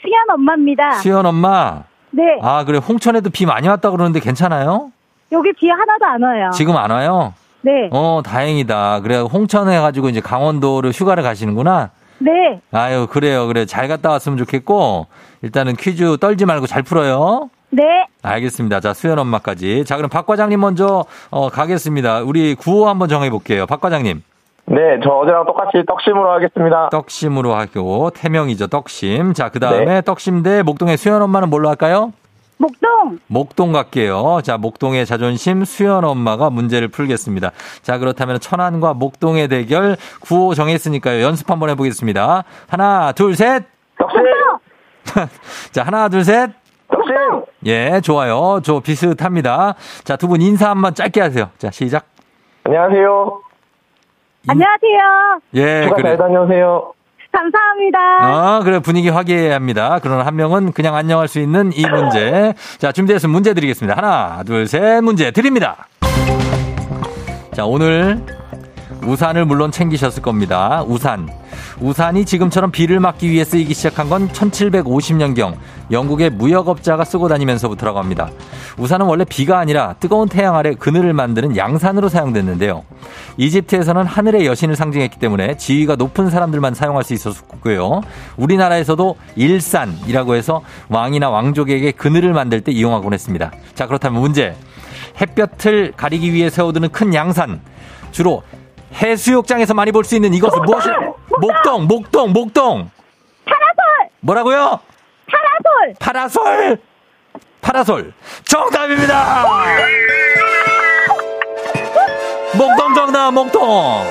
수연 엄마입니다. 수연 엄마. 네, 아, 그래. 홍천에도 비 많이 왔다 그러는데 괜찮아요? 여기 비 하나도 안 와요. 지금 안 와요? 네, 어, 다행이다. 그래. 홍천 해가지고 이제 강원도를 휴가를 가시는구나. 네, 아유, 그래요. 그래. 잘 갔다 왔으면 좋겠고, 일단은 퀴즈 떨지 말고 잘 풀어요. 네. 알겠습니다. 자, 수연 엄마까지. 자, 그럼 박 과장님 먼저, 어, 가겠습니다. 우리 구호 한번 정해볼게요. 박 과장님. 네, 저 어제랑 똑같이 떡심으로 하겠습니다. 떡심으로 하고, 태명이죠. 떡심. 자, 그 다음에 네. 떡심 대 목동의 수연 엄마는 뭘로 할까요? 목동. 목동 갈게요. 자, 목동의 자존심 수연 엄마가 문제를 풀겠습니다. 자, 그렇다면 천안과 목동의 대결 구호 정했으니까요. 연습 한번 해보겠습니다. 하나, 둘, 셋. 떡심! 자, 하나, 둘, 셋. 예, 좋아요. 저 비슷합니다. 자, 두 분 인사 한번 짧게 하세요. 자, 시작. 안녕하세요. 안녕하세요. 예, 그래. 잘 다녀오세요. 감사합니다. 아, 그래. 분위기 화기애애야 합니다. 그러나 한 명은 그냥 안녕할 수 있는 이 문제. 자, 준비됐으면 문제 드리겠습니다. 하나, 둘, 셋. 문제 드립니다. 자, 오늘 우산을 물론 챙기셨을 겁니다. 우산. 우산이 지금처럼 비를 막기 위해 쓰이기 시작한 건 1750년경 영국의 무역업자가 쓰고 다니면서부터라고 합니다. 우산은 원래 비가 아니라 뜨거운 태양 아래 그늘을 만드는 양산으로 사용됐는데요. 이집트에서는 하늘의 여신을 상징했기 때문에 지위가 높은 사람들만 사용할 수 있었고요. 우리나라에서도 일산이라고 해서 왕이나 왕족에게 그늘을 만들 때 이용하곤 했습니다. 자, 그렇다면 문제. 햇볕을 가리기 위해 세워두는 큰 양산. 주로 해수욕장에서 많이 볼 수 있는 이것은 무엇이? 목동, 목동, 목동. 파라솔! 뭐라고요? 파라솔! 파라솔. 파라솔. 정답입니다. 목동 정답, 목동.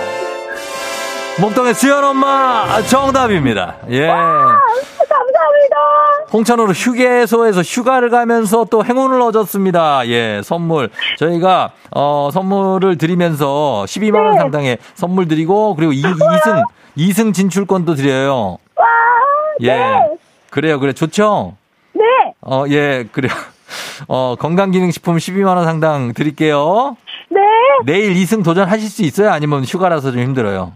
목동의 수연 엄마 정답입니다. 예. 감사합니다. 홍천으로 휴게소에서 휴가를 가면서 또 행운을 얻었습니다. 예, 선물. 저희가, 어, 선물을 드리면서 12만원 네. 상당의 선물 드리고, 그리고 이, 2승, 2승 진출권도 드려요. 와, 예. 네. 그래요, 그래. 좋죠? 네. 어, 예, 그래요. 어, 건강기능식품 12만원 상당 드릴게요. 네. 내일 2승 도전하실 수 있어요? 아니면 휴가라서 좀 힘들어요?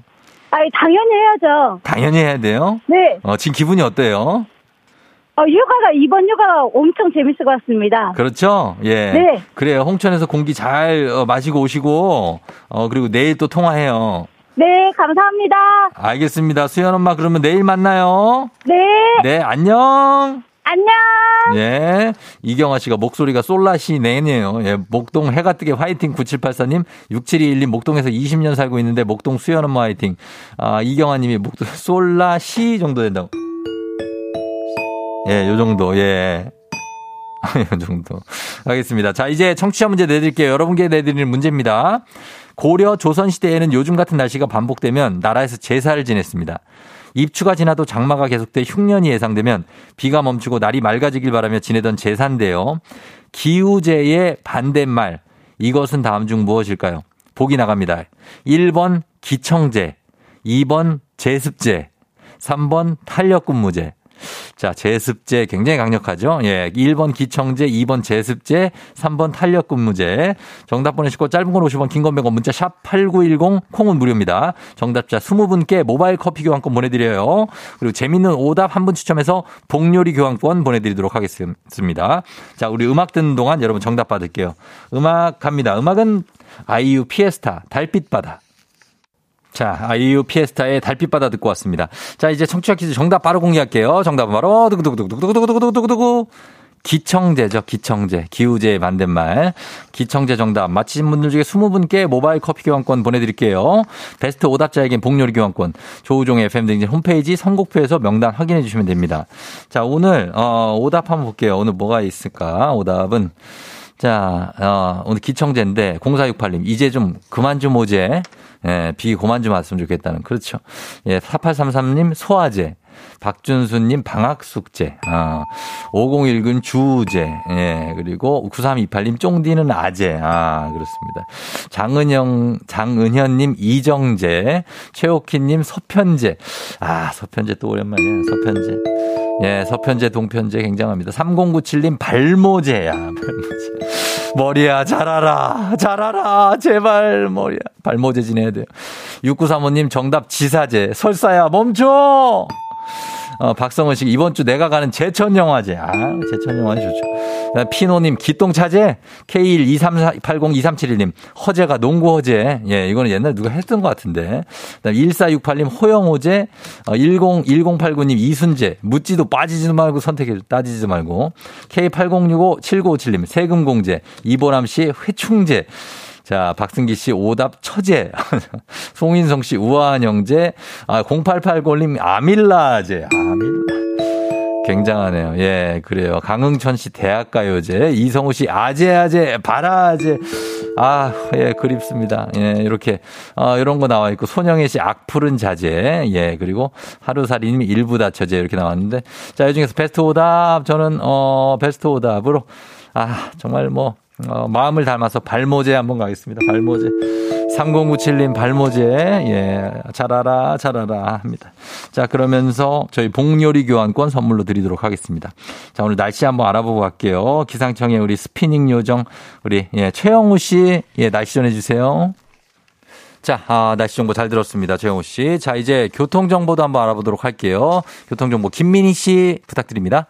아니, 당연히 해야죠. 당연히 해야 돼요. 네. 어, 지금 기분이 어때요? 어, 휴가가, 이번 휴가가 엄청 재밌을 것 같습니다. 그렇죠? 예. 네. 그래요. 홍천에서 공기 잘 어, 마시고 오시고, 어, 그리고 내일 또 통화해요. 네, 감사합니다. 알겠습니다. 수연 엄마, 그러면 내일 만나요. 네. 네, 안녕. 안녕. 예. 이경아 씨가 목소리가 솔라시 내네요. 예. 목동 해가 뜨게 화이팅 9784님, 6721님 목동에서 20년 살고 있는데 목동 수연 엄마 화이팅. 아, 이경아 님이 목동 솔라시 정도 된다고. 예, 요 정도. 예. 요 정도. 알겠습니다. 자, 이제 청취자 문제 내드릴게요. 여러분께 내드리는 문제입니다. 고려 조선시대에는 요즘 같은 날씨가 반복되면 나라에서 제사를 지냈습니다. 입추가 지나도 장마가 계속돼 흉년이 예상되면 비가 멈추고 날이 맑아지길 바라며 지내던 제사인데요. 기우제의 반대말. 이것은 다음 중 무엇일까요? 보기 나갑니다. 1번 기청제, 2번 제습제, 3번 탄력근무제. 자, 제습제 굉장히 강력하죠? 예. 1번 기청제, 2번 제습제, 3번 탄력근무제. 정답 보내시고 짧은 건 50원, 긴 건 100원, 문자 샵 8910, 콩은 무료입니다. 정답자 20분께 모바일 커피 교환권 보내드려요. 그리고 재밌는 오답 한 분 추첨해서 복요리 교환권 보내드리도록 하겠습니다. 자, 우리 음악 듣는 동안 여러분 정답 받을게요. 음악 갑니다. 음악은 아이유 피에스타, 달빛바다. 자, 아이유 피에스타의 달빛 받아 듣고 왔습니다. 자, 이제 청취자 퀴즈 정답 바로 공개할게요. 정답은 바로 두구두구두구두구두구두구두구두구 기청제죠, 기청제. 기우제의 반대말. 기청제 정답. 마치신 분들 중에 20분께 모바일 커피 교환권 보내드릴게요. 베스트 오답자에겐 복요리 교환권. 조우종의 FM등진 홈페이지 선곡표에서 명단 확인해 주시면 됩니다. 자, 오늘, 어, 오답 한번 볼게요. 오늘 뭐가 있을까? 오답은. 자, 어, 오늘 기청제인데, 0468님, 이제 좀 그만 좀 오제. 예, 비 그만 좀 왔으면 좋겠다는. 그렇죠. 예, 4833님, 소화제. 박준수님, 방학숙제. 아, 5019님, 주제. 예, 그리고 9328님, 쫑디는 아재. 아, 그렇습니다. 장은영, 장은현님, 이정재. 최옥희님, 서편제. 아, 서편제 또 오랜만이야. 서편제. 예, 서편제, 동편제 굉장합니다. 3097님, 발모제야. 발모제. 머리야, 자라라. 자라라. 제발, 머리야. 발모제 지내야 돼요. 6935님, 정답 지사제. 설사야, 멈춰! 어, 박성은 씨, 이번 주 내가 가는 제천영화제. 아, 제천영화제 좋죠. 피노님, 기똥차제. K123802371님, 허재가 농구 허재. 예, 이거는 옛날에 누가 했던 것 같은데. 그다음 1468님, 호영호제. 어, 10, 1089님, 이순재. 묻지도 빠지지도 말고 선택해, 따지지도 말고. K80657957님, 세금공제. 이보람 씨, 회충제. 자, 박승기 씨 오답 처제. 송인성 씨 우아한 형제. 아, 0880님 아밀라제. 아밀라. 굉장하네요. 예, 그래요. 강흥천 씨 대학가요제. 이성우 씨 아재아재, 바라아재. 아, 예, 그립습니다. 예, 이렇게, 어, 이런 거 나와 있고, 손영애 씨 악푸른 자제. 예, 그리고 하루살이님이 일부 다처제 이렇게 나왔는데. 자, 이 중에서 베스트 오답, 저는, 어, 베스트 오답으로. 아, 정말 뭐, 어, 마음을 닮아서 발모제 한번 가겠습니다. 발모제. 3097님 발모제. 예. 잘하라, 잘하라 합니다. 자, 그러면서 저희 복요리 교환권 선물로 드리도록 하겠습니다. 자, 오늘 날씨 한번 알아보고 갈게요. 기상청에 우리 스피닝 요정, 우리, 예, 최영우 씨, 예, 날씨 전해주세요. 자, 아, 날씨 정보 잘 들었습니다. 최영호 씨. 자, 이제 교통 정보도 한번 알아보도록 할게요. 교통 정보 김민희 씨 부탁드립니다.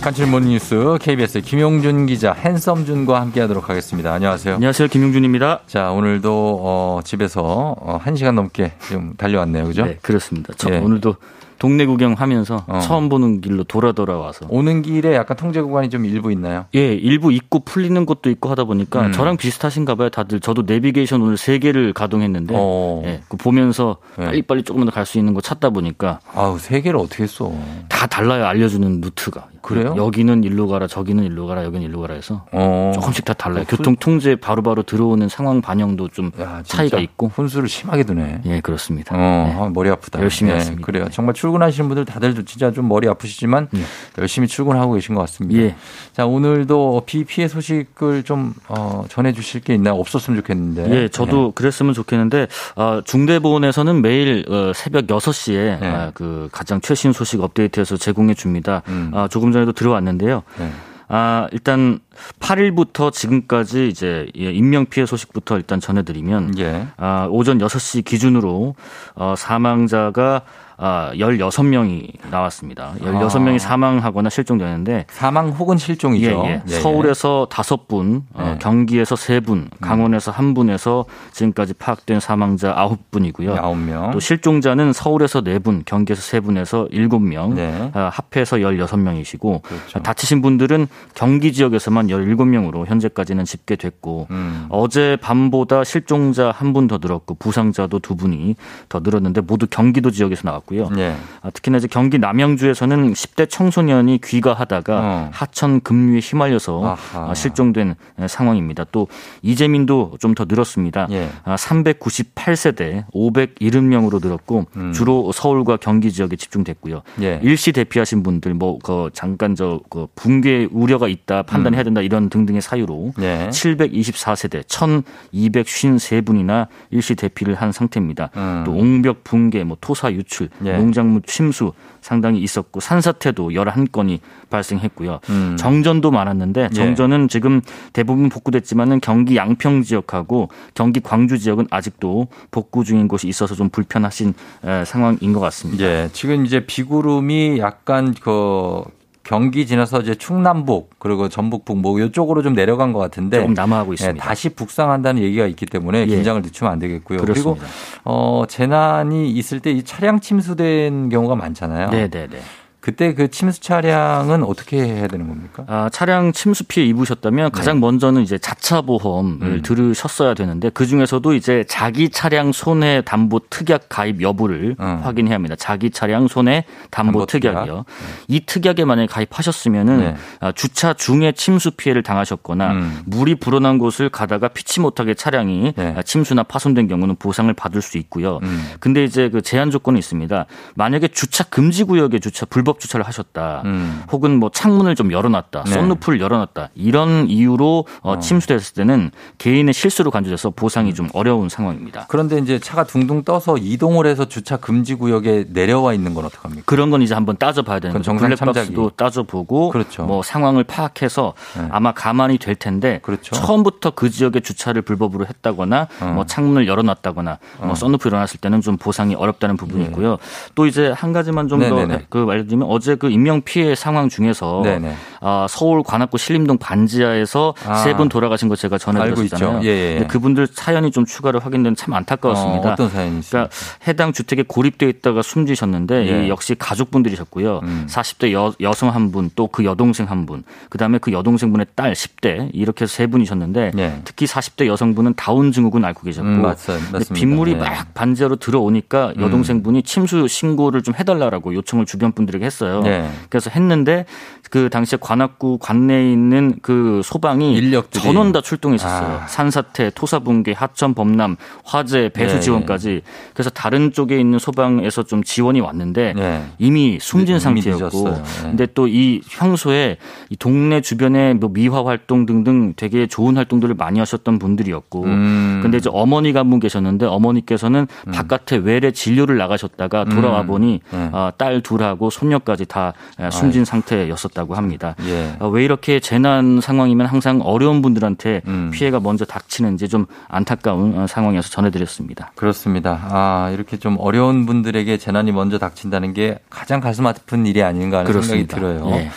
간칠 모닝뉴스 KBS 김용준 기자 핸섬준과 함께하도록 하겠습니다. 안녕하세요. 안녕하세요. 김용준입니다. 자 오늘도 어, 집에서 어, 1 시간 넘게 좀 달려왔네요, 그죠? 네, 그렇습니다. 저 예. 오늘도 동네 구경하면서 어. 처음 보는 길로 돌아 돌아와서 오는 길에 약간 통제 구간이 좀 일부 있나요? 예, 일부 있고 풀리는 곳도 있고 하다 보니까 음. 저랑 비슷하신가 봐요. 다들 저도 내비게이션 오늘 세 개를 가동했는데 어. 예, 그 보면서 네. 빨리 빨리 조금 더갈 수 있는 거 찾다 보니까 아우 세 개를 어떻게 했어? 다 달라요. 알려주는 루트가. 그래요? 여기는 일로 가라, 저기는 일로 가라, 여기는 일로 가라 해서 어. 조금씩 다 달라요. 어, 훌- 교통 통제 바로바로 들어오는 상황 반영도 좀 야, 차이가 있고. 훈수를 심하게 두네. 예, 그렇습니다. 어, 네. 아, 머리 아프다. 열심히 네, 했습니다. 그래요. 정말 출근하시는 분들 다들 진짜 좀 머리 아프시지만 예. 열심히 출근하고 계신 것 같습니다. 예. 자, 오늘도 비 피해 소식을 좀 어, 전해 주실 게 있나요? 없었으면 좋겠는데. 예, 저도 그랬으면 좋겠는데 어, 중대보건에서는 매일 어, 새벽 6시에 네. 아, 그 가장 최신 소식 업데이트해서 제공해 줍니다. 음. 아, 조금 전에도 들어왔는데요. 네. 아, 일단 8일부터 지금까지 이제 예, 인명 피해 소식부터 일단 전해드리면 예. 아, 오전 6시 기준으로 어, 사망자가 아, 16명이 나왔습니다. 16명이 아. 사망하거나 실종되는데 사망 혹은 실종이죠. 예, 예. 서울에서 다섯 분, 어, 네. 경기에서 세 분, 강원에서 한 분에서 지금까지 파악된 사망자 아홉 분이고요. 아홉 명. 또 실종자는 서울에서 네 분, 경기에서 세 분에서 일곱 명, 네. 아, 합해서 열여섯 명이시고 그렇죠. 다치신 분들은 경기 지역에서만 열일곱 명으로 현재까지는 집계됐고 음. 어제 밤보다 실종자 한 분 더 늘었고 부상자도 두 분이 더 늘었는데 모두 경기도 지역에서 나왔고 요. 예. 아, 특히나 이제 경기 남양주에서는 10대 청소년이 귀가하다가 어. 하천 급류에 휘말려서 아하. 아, 실종된 에, 상황입니다. 또 이재민도 좀 더 늘었습니다. 예. 아, 398세대 570명으로 늘었고 음. 주로 서울과 경기 지역에 집중됐고요. 예. 일시 대피하신 분들 뭐 그 잠깐 저그 붕괴 우려가 있다 판단해야 된다 이런 등등의 사유로 음. 예. 724세대 1253분이나 일시 대피를 한 상태입니다. 음. 또 옹벽 붕괴, 뭐 토사 유출, 예. 농작물 침수 상당히 있었고 산사태도 11건이 발생했고요. 음. 정전도 많았는데 예. 정전은 지금 대부분 복구됐지만은 경기 양평 지역하고 경기 광주 지역은 아직도 복구 중인 곳이 있어서 좀 불편하신 에, 상황인 것 같습니다. 예. 지금 이제 비구름이 약간 그 경기 지나서 이제 충남북 그리고 전북 북 뭐 이쪽으로 좀 내려간 것 같은데 조금 남아하고 예, 있습니다. 다시 북상한다는 얘기가 있기 때문에 예. 긴장을 늦추면 안 되겠고요. 그리고 그렇습니다. 어 재난이 있을 때 이 차량 침수된 경우가 많잖아요. 네, 네, 네. 그때 그 침수 차량은 어떻게 해야 되는 겁니까? 아, 차량 침수 피해 입으셨다면 가장 먼저는 이제 자차 보험을 네. 음. 들으셨어야 되는데 그 중에서도 이제 자기 차량 손해 담보 특약 가입 여부를 음. 확인해야 합니다. 자기 차량 손해 담보, 담보 특약. 특약이요. 이 특약에 만약에 가입하셨으면은 네. 아, 주차 중에 침수 피해를 당하셨거나 음. 물이 불어난 곳을 가다가 피치 못하게 차량이 네. 아, 침수나 파손된 경우는 보상을 받을 수 있고요. 음. 근데 이제 그 제한 조건이 있습니다. 만약에 주차 금지 구역에 주차 불법 주차를 하셨다. 음. 혹은 뭐 창문을 좀 열어놨다, 네. 썬루프를 열어놨다 이런 이유로 어, 침수됐을 때는 개인의 실수로 간주돼서 보상이 좀 어려운 상황입니다. 그런데 이제 차가 둥둥 떠서 이동을 해서 주차 금지 구역에 내려와 있는 건 어떡합니까? 그런 건 이제 한번 따져봐야 되는 거죠. 블랙박스도. 따져보고 그렇죠. 뭐 상황을 파악해서 네. 아마 가만히 될 텐데 그렇죠. 처음부터 그 지역에 주차를 불법으로 했다거나 어. 뭐 창문을 열어놨다거나 뭐 썬루프 일어났을 때는 좀 보상이 어렵다는 부분이 있고요. 또 이제 한 가지만 좀더 예. 네네네. 그 알려드리면 어제 그 인명 피해 상황 중에서. 아, 서울 관악구 신림동 반지하에서 아. 세분 돌아가신 거 제가 전해드렸잖아요. 예, 예. 근데 그분들 사연이 좀 추가로 확인된 참 안타까웠습니다. 어, 어떤 사연이 있습니까? 그러니까 해당 주택에 고립돼 있다가 숨지셨는데 예. 이 역시 가족분들이셨고요. 음. 40대 여, 여성 한 분, 또 그 여동생 한 분, 그 다음에 그 여동생분의 딸 10대 이렇게 세 분이셨는데 예. 특히 40대 여성분은 다운 증후군 앓고 계셨고 음, 맞- 맞습니다. 빗물이 예. 음. 막 반지하로 들어오니까 여동생분이 침수 신고를 좀 해달라라고 요청을 주변 분들에게 했어요. 네. 그래서 했는데 그 당시에 관악구 관내에 있는 그 소방이 인력들이. 전원 다 출동했었어요. 아. 산사태, 토사붕괴, 하천 범람, 화재, 배수 네, 지원까지. 그래서 다른 쪽에 있는 소방에서 좀 지원이 왔는데 네. 이미 숨진 이미 상태였고. 네. 근데 또 이 평소에 이 동네 주변에 뭐 미화 활동 등등 되게 좋은 활동들을 많이 하셨던 분들이었고. 음. 근데 이제 어머니가 한 분 계셨는데 어머니께서는 바깥에 외래 진료를 나가셨다가 돌아와 음. 보니 네. 어, 딸 둘하고 손녀 까지 다 에, 숨진 상태였었다고 합니다. 예. 어, 왜 이렇게 재난 상황이면 항상 어려운 분들한테 음. 피해가 먼저 닥치는지 좀 안타까운 어, 상황이어서 전해드렸습니다. 그렇습니다. 아, 이렇게 좀 어려운 분들에게 재난이 먼저 닥친다는 게 가장 가슴 아픈 일이 아닌가 하는 그렇습니다. 생각이 들어요. 예.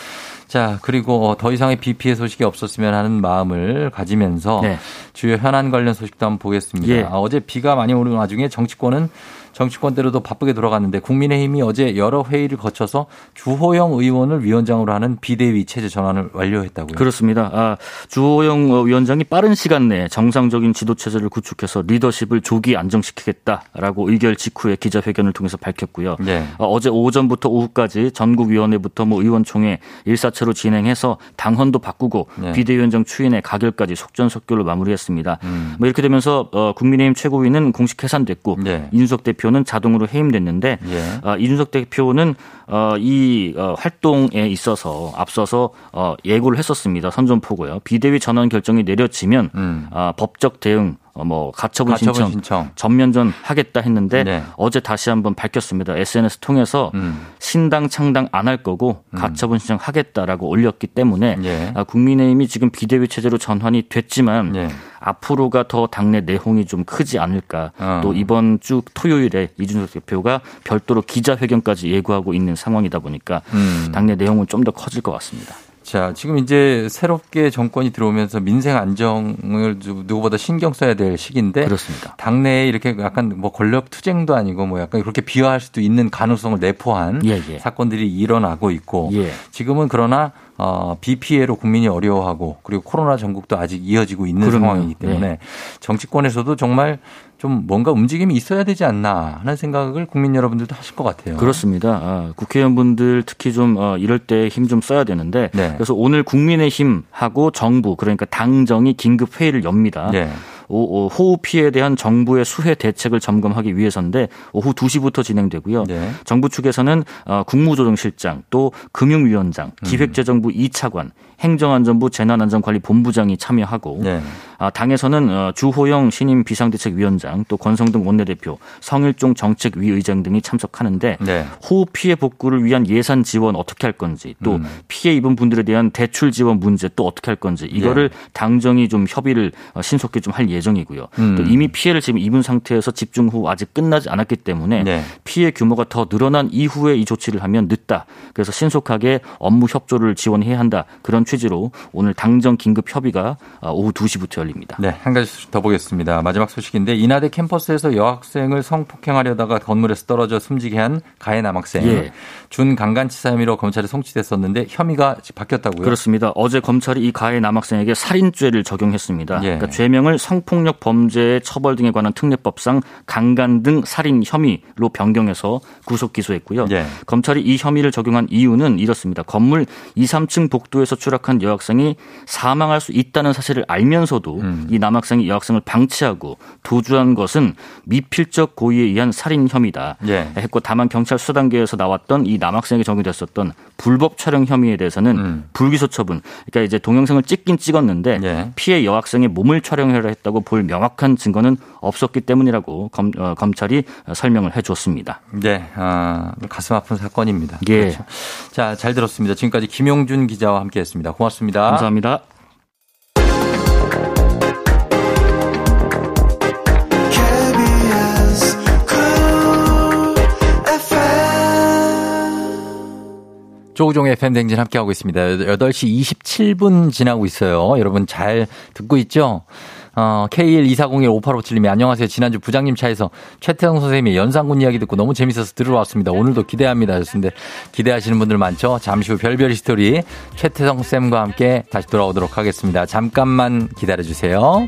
자, 그리고 더 이상의 비 피해 소식이 없었으면 하는 마음을 가지면서 네. 주요 현안 관련 소식도 한번 보겠습니다. 예. 아, 어제 비가 많이 오는 와중에 정치권은 정치권대로도 바쁘게 돌아갔는데 국민의힘이 어제 여러 회의를 거쳐서 주호영 의원을 위원장으로 하는 비대위 체제 전환을 완료했다고요. 그렇습니다. 아, 주호영 어, 위원장이 빠른 시간 내에 정상적인 지도 체제를 구축해서 리더십을 조기 안정시키겠다라고 의결 직후에 기자회견을 통해서 밝혔고요. 네. 어, 어제 오전부터 오후까지 전국위원회부터 뭐 의원총회 일사체로 진행해서 당헌도 바꾸고 네. 비대위원장 추인의 가결까지 속전속결로 마무리했습니다. 음. 뭐 이렇게 되면서 어, 국민의힘 최고위는 공식 해산됐고 네. 이준석 대표 는 자동으로 해임됐는데 예. 어, 이준석 대표는 어, 이 어, 활동에 있어서 앞서서 어, 예고를 했었습니다. 선전포고요. 비대위 전환 결정이 내려지면 음. 아, 법적 대응, 어, 뭐 가처분, 가처분 신청, 신청. 전면전 하겠다 했는데 네. 어제 다시 한번 밝혔습니다. SNS 통해서 음. 신당 창당 안 할 거고 가처분 신청 하겠다라고 올렸기 때문에 예. 아, 국민의힘이 지금 비대위 체제로 전환이 됐지만 예. 앞으로가 더 당내 내홍이 좀 크지 않을까. 어. 또 이번 주 토요일에 이준석 대표가 별도로 기자회견까지 예고하고 있는 상황이다 보니까 음. 당내 내용은 좀 더 커질 것 같습니다. 자, 지금 이제 새롭게 정권이 들어오면서 민생 안정을 누- 누구보다 신경 써야 될 시기인데 그렇습니다. 당내에 이렇게 약간 뭐 권력 투쟁도 아니고 뭐 약간 그렇게 비화할 수도 있는 가능성을 내포한 예, 예. 사건들이 일어나고 있고 예. 지금은 그러나 어, 비 피해로 국민이 어려워하고 그리고 코로나 전국도 아직 이어지고 있는 그럼요. 상황이기 때문에 네. 정치권에서도 정말 좀 뭔가 움직임이 있어야 되지 않나 하는 생각을 국민 여러분들도 하실 것 같아요. 그렇습니다. 아, 국회의원분들 특히 좀 어, 이럴 때 힘 좀 써야 되는데 네. 그래서 오늘 국민의힘하고 정부 그러니까 당정이 긴급 회의를 엽니다. 네. 호우 피해에 대한 정부의 수해 대책을 점검하기 위해서인데 오후 2시부터 진행되고요. 네. 정부 측에서는 어, 국무조정실장 또 금융위원장, 음. 기획재정부 2차관, 행정안전부 재난안전관리본부장이 참여하고 네. 아, 당에서는 어, 주호영 신임 비상대책위원장 또 권성동 원내대표, 성일종 정책위 의장 등이 참석하는데 네. 호우 피해 복구를 위한 예산 지원 어떻게 할 건지 또 음. 피해 입은 분들에 대한 대출 지원 문제 또 어떻게 할 건지 이거를 당정이 좀 협의를 어, 신속히 좀 할 예정 이고요. 음. 또 이미 피해를 지금 입은 상태에서 집중 후 아직 끝나지 않았기 때문에 네. 피해 규모가 더 늘어난 이후에 이 조치를 하면 늦다. 그래서 신속하게 업무 협조를 지원해야 한다. 그런 취지로 오늘 당정 긴급 협의가 어, 오후 2시부터 열립니다. 네, 한 가지 소식 더 보겠습니다. 마지막 소식인데 인하대 캠퍼스에서 여학생을 성폭행하려다가 건물에서 떨어져 숨지게 한 가해 남학생 예. 준 강간치사 혐의로 검찰에 송치됐었는데 혐의가 바뀌었다고요? 그렇습니다. 어제 검찰이 이 가해 남학생에게 살인죄를 적용했습니다. 예. 그러니까 죄명을 성폭 력 범죄 처벌 등에 관한 특례법상 강간 등 살인 혐의로 변경해서 구속 기소했고요. 예. 검찰이 이 혐의를 적용한 이유는 이렇습니다. 건물 2, 3층 복도에서 추락한 여학생이 사망할 수 있다는 사실을 알면서도 음. 이 남학생이 여학생을 방치하고 도주한 것은 미필적 고의에 의한 살인 혐의다. 예. 했고 다만 경찰 수사 단계에서 나왔던 이 남학생에게 적용됐었던 불법 촬영 혐의에 대해서는 음. 불기소 처분. 그러니까 이제 동영상을 찍긴 찍었는데 예. 피해 여학생의 몸을 촬영하려 했다고 볼 명확한 증거는 없었기 때문이라고 검, 어, 검찰이 설명을 해줬습니다. 네, 아, 가슴 아픈 사건입니다. 예. 그렇죠. 자, 잘 들었습니다. 지금까지 김용준 기자와 함께했습니다. 고맙습니다. 감사합니다. 조우종의 팬댕진 함께하고 있습니다. 8시 27분 지나고 있어요. 여러분 잘 듣고 있죠? 어, K124015857님이 안녕하세요. 지난주 부장님 차에서 최태성 선생님의 연상군 이야기 듣고 너무 재밌어서 들으러 왔습니다. 오늘도 기대합니다. 하셨는데 기대하시는 분들 많죠? 잠시 후 별별 스토리 최태성 쌤과 함께 다시 돌아오도록 하겠습니다. 잠깐만 기다려주세요.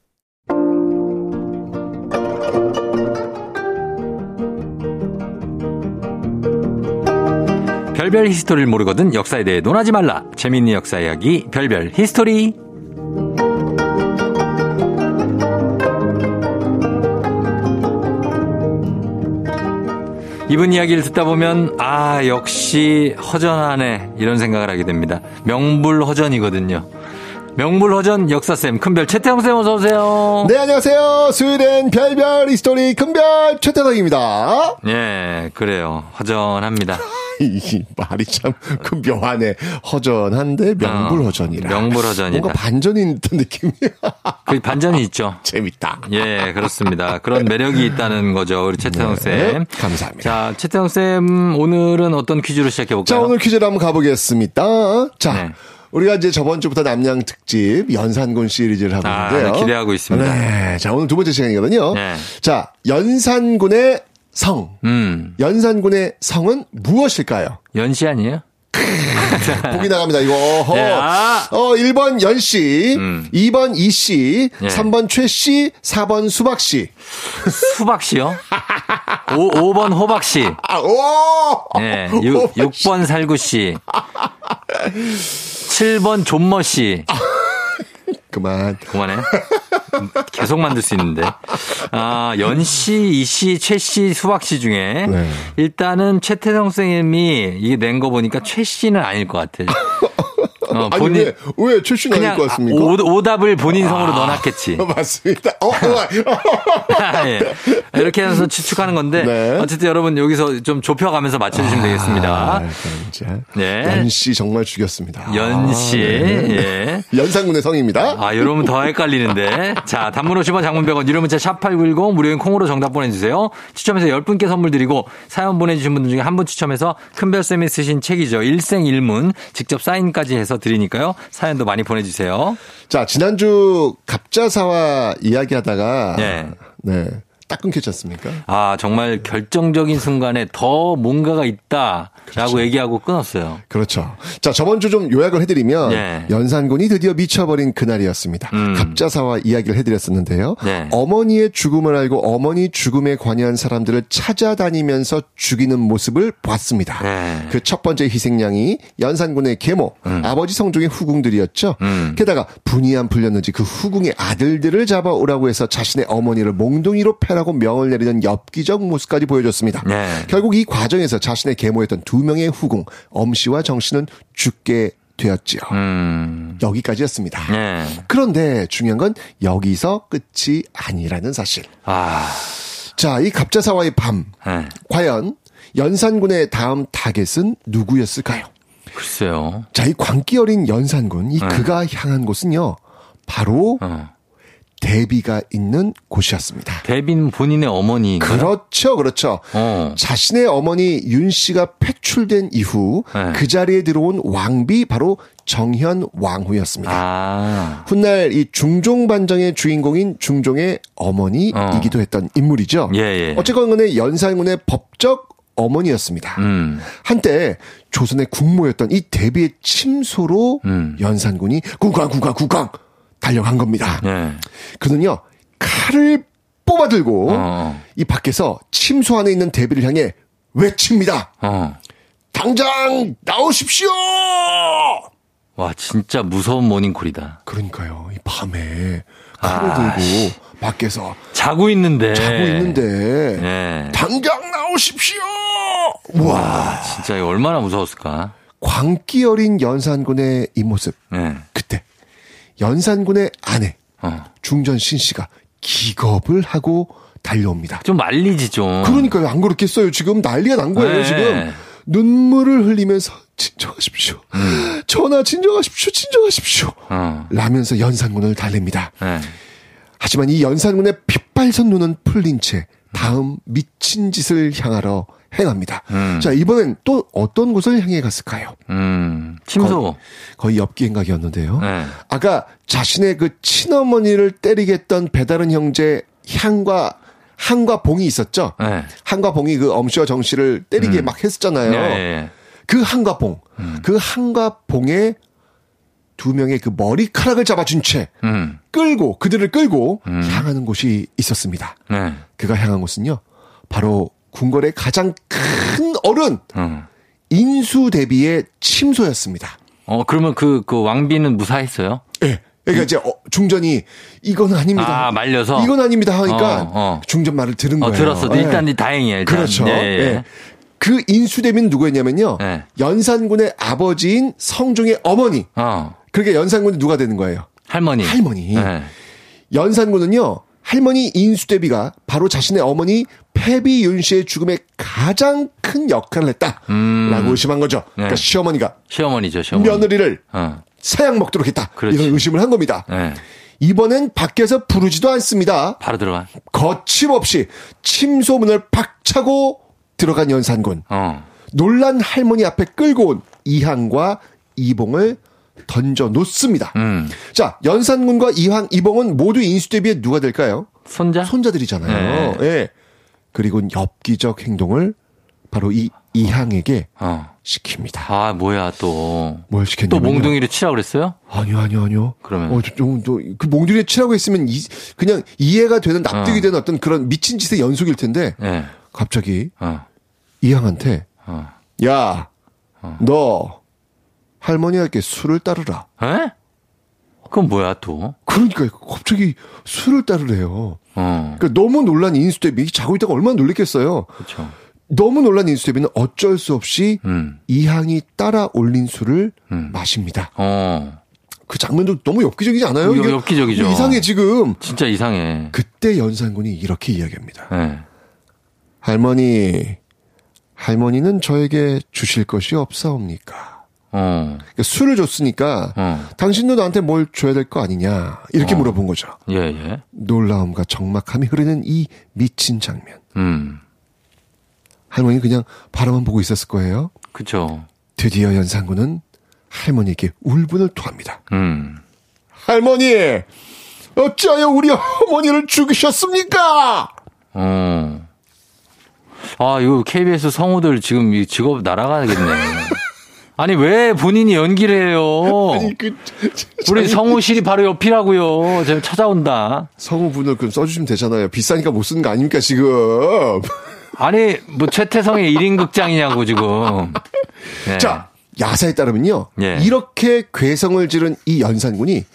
별별 히스토리를 모르거든 역사에 대해 논하지 말라. 재밌는 역사 이야기 별별 히스토리. 이분 이야기를 듣다 보면 아 역시 허전하네 이런 생각을 하게 됩니다. 명불허전이거든요. 명불허전 역사쌤 큰별 최태성쌤 어서 오세요. 네, 안녕하세요. 수요일엔 별별 히스토리 큰별 최태성입니다. 예, 그래요. 허전합니다. 이 말이 참 그 묘하네. 허전한데 명불허전이라. 어, 명불허전이다. 뭔가 반전이 듯한 느낌이야. 그 반전이 있죠. 재밌다. 예, 그렇습니다. 그런 매력이 있다는 거죠. 우리 최태형 쌤. 네, 감사합니다. 자, 최태형 쌤 오늘은 어떤 퀴즈로 시작해 볼까요? 자, 오늘 퀴즈를 한번 가보겠습니다. 자. 네. 우리가 이제 저번 주부터 남양 특집 연산군 시리즈를 하고 아, 있는데요. 네, 기대하고 있습니다. 네. 자, 오늘 두 번째 시간이거든요. 네. 자, 연산군의 성. 음. 연산군의 성은 무엇일까요? 연시 아니에요? 보기 나갑니다, 이거. 어허. 네, 아. 어, 1번 연씨, 음. 2번 이씨, 예. 3번 최씨, 4번 수박씨. 수박씨요? 오, 5번 호박씨. 아, 오! 예, 6, 6번 살구씨. 7번 존머씨. 그만. 그만해. 계속 만들 수 있는데. 아, 연 씨, 이 씨, 최 씨, 수박 씨 중에 네. 일단은 최태성 선생님이 이게 낸 거 보니까 최 씨는 아닐 것 같아. 어, 아니, 왜, 왜 출신 아닐 것 같습니까? 오, 오답을 본인 성으로 넣어놨겠지. 맞습니다. 어, 어, 예. 이렇게 해서 추측하는 건데 네. 어쨌든 여러분 여기서 좀 좁혀가면서 맞춰주시면 되겠습니다. 아, 진짜. 네. 연씨 정말 죽였습니다. 연씨. 아, 네. 예. 연산군의 성입니다. 아, 이러면 더 헷갈리는데. 자, 단문 50원 장문 100원 유료 문자 샵8910 무료인 콩으로 정답 보내주세요. 추첨해서 10분께 선물 드리고 사연 보내주신 분들 중에 한 분 추첨해서 큰별쌤이 쓰신 책이죠. 일생일문 직접 사인까지 해서 드리니까요. 사연도 많이 보내주세요. 자, 지난주 갑자사와 이야기하다가. 네. 네. 딱 끊겼지 않습니까? 아, 정말 결정적인 순간에 더 뭔가가 있다라고 그렇죠. 얘기하고 끊었어요. 그렇죠. 자, 저번 주 좀 요약을 해드리면 네. 연산군이 드디어 미쳐버린 그날이었습니다. 음. 갑자사와 이야기를 해드렸었는데요. 네. 어머니의 죽음을 알고 어머니 죽음에 관여한 사람들을 찾아다니면서 죽이는 모습을 봤습니다. 네. 그첫 번째 희생양이 연산군의 계모, 아버지 성종의 후궁들이었죠. 음. 게다가 분이 안 풀렸는지 그 후궁의 아들들을 잡아오라고 해서 자신의 어머니를 몽둥이로 패라 고 명을 내리는 엽기적 모습까지 보여줬습니다. 네. 결국 이 과정에서 자신의 계모였던 두 명의 후궁 엄씨와 정씨는 죽게 되었지요. 음. 여기까지였습니다. 네. 그런데 중요한 건 여기서 끝이 아니라는 사실. 아. 자, 이 갑자사와의 밤. 네. 과연 연산군의 다음 타겟은 누구였을까요? 글쎄요. 자, 이 광기 어린 연산군, 이 네. 그가 향한 곳은요, 바로 어. 대비가 있는 곳이었습니다. 대비면 본인의 어머니. 그렇죠, 그렇죠. 어. 자신의 어머니 윤 씨가 폐출된 이후 네. 그 자리에 들어온 왕비 바로 정현 왕후였습니다. 아. 훗날 이 중종 반정의 주인공인 중종의 어머니이기도 했던 인물이죠. 예, 예. 어쨌건 간에 연산군의 법적 어머니였습니다. 음. 한때 조선의 국모였던 이 대비의 침소로 음. 연산군이 구강 구강 구강 달려간 겁니다. 네. 그는요 칼을 뽑아들고 어. 이 밖에서 침소 안에 있는 대비를 향해 외칩니다. 어. 당장 나오십시오. 와, 진짜 무서운 모닝콜이다. 그러니까요. 이 밤에 칼을 아, 들고 밖에서 자고 있는데. 자고 있는데 네. 당장 나오십시오. 와, 진짜 얼마나 무서웠을까. 광기 어린 연산군의 이 모습. 네. 그때 연산군의 아내 어. 중전 신 씨가 기겁을 하고 달려옵니다. 좀 말리지 좀. 그러니까요. 안 그렇겠어요. 지금 난리가 난 거예요. 네. 지금 눈물을 흘리면서 진정하십시오. 전하 진정하십시오. 진정하십시오. 어. 라면서 연산군을 달랩니다. 네. 하지만 이 연산군의 핏발선 눈은 풀린 채 다음 미친 짓을 향하러 행합니다. 음. 자, 이번엔 또 어떤 곳을 향해 갔을까요? 음, 침소. 거의 엽기 행각이었는데요. 네. 아까 자신의 그 친어머니를 때리게 했던 배다른 형제 향과 한과 봉이 있었죠. 네. 한과 봉이 그 엄씨와 정씨를 때리게 음. 막 했었잖아요. 네, 네. 그 한과 봉, 음. 그 한과 봉에 두 명의 그 머리카락을 잡아준 채 음, 끌고 그들을 끌고 음. 향하는 곳이 있었습니다. 네. 그가 향한 곳은요, 바로 궁궐의 가장 큰 어른 음. 인수 대비의 침소였습니다. 어, 그러면 그, 그 왕비는 무사했어요? 예. 그러니까 이제 어, 중전이 이건 아닙니다. 아, 말려서? 이건 아닙니다 하니까 어, 어. 중전 말을 들은 어, 거예요. 들었어. 예. 일단 다행이에요. 일단. 그렇죠. 예, 예. 예. 그 인수대비는 누구였냐면요. 예. 연산군의 아버지인 성종의 어머니. 어, 그러니까 연산군이 누가 되는 거예요? 할머니. 할머니. 네. 연산군은요. 할머니 인수대비가 바로 자신의 어머니 패비윤 씨의 죽음에 가장 큰 역할을 했다라고 음. 의심한 거죠. 그러니까 네. 시어머니가 시어머니죠, 시어머니. 며느리를 어, 사양 먹도록 했다. 그렇지. 이런 의심을 한 겁니다. 네. 이번엔 밖에서 부르지도 않습니다. 바로 들어가. 거침없이 침소문을 팍 차고 들어간 연산군. 어. 놀란 할머니 앞에 끌고 온 이항과 이봉을 던져 놓습니다. 음. 자, 연산군과 이항, 이봉은 모두 인수대 비에 누가 될까요? 손자? 손자들이잖아요. 네. 예. 그리고 엽기적 행동을 바로 이 이항에게 어. 시킵니다. 아, 뭐야, 또. 뭘또 시켰냐면요. 몽둥이를 치라고 그랬어요? 아니요, 아니요, 아니요. 그러면? 어, 좀, 좀, 그 몽둥이에 치라고 했으면 이, 그냥 이해가 되는 납득이 어. 되는 어떤 그런 미친 짓의 연속일 텐데 예. 갑자기 어. 이항한테 어. 야, 너 할머니에게 술을 따르라. 에? 그건 뭐야, 또? 그러니까 갑자기 술을 따르래요. 어. 그러니까 너무 놀란 인수대비 자고 있다가 얼마나 놀랬겠어요. 그렇죠. 너무 놀란 인수대비는 어쩔 수 없이 음. 이항이 따라 올린 술을 음. 마십니다. 어. 그 장면도 너무 엽기적이지 않아요? 이게 엽기적이죠. 이상해 지금. 진짜 이상해. 그때 연산군이 이렇게 이야기합니다. 예. 할머니, 할머니는 저에게 주실 것이 없사옵니까? 어. 그러니까 술을 줬으니까 어. 당신도 나한테 뭘 줘야 될 거 아니냐 이렇게 어. 물어본 거죠. 예, 예. 놀라움과 적막함이 흐르는 이 미친 장면. 음. 할머니 그냥 바라만 보고 있었을 거예요. 그쵸. 드디어 연산군은 할머니에게 울분을 토합니다. 음. 할머니, 어찌하여 우리 어머니를 죽이셨습니까? 어. 아, 이거 KBS 성우들 지금 이 직업 날아가겠네. 아니, 왜 본인이 연기를 해요? 아니 그 우리 성우실이 바로 옆이라고요. 제가 찾아온다. 성우분을 그럼 써주시면 되잖아요. 비싸니까 못 쓰는 거 아닙니까 지금? 아니, 뭐 최태성의 1인 극장이냐고, 지금. 네. 자, 야사에 따르면요. 예. 이렇게 괴성을 지른 이 연산군이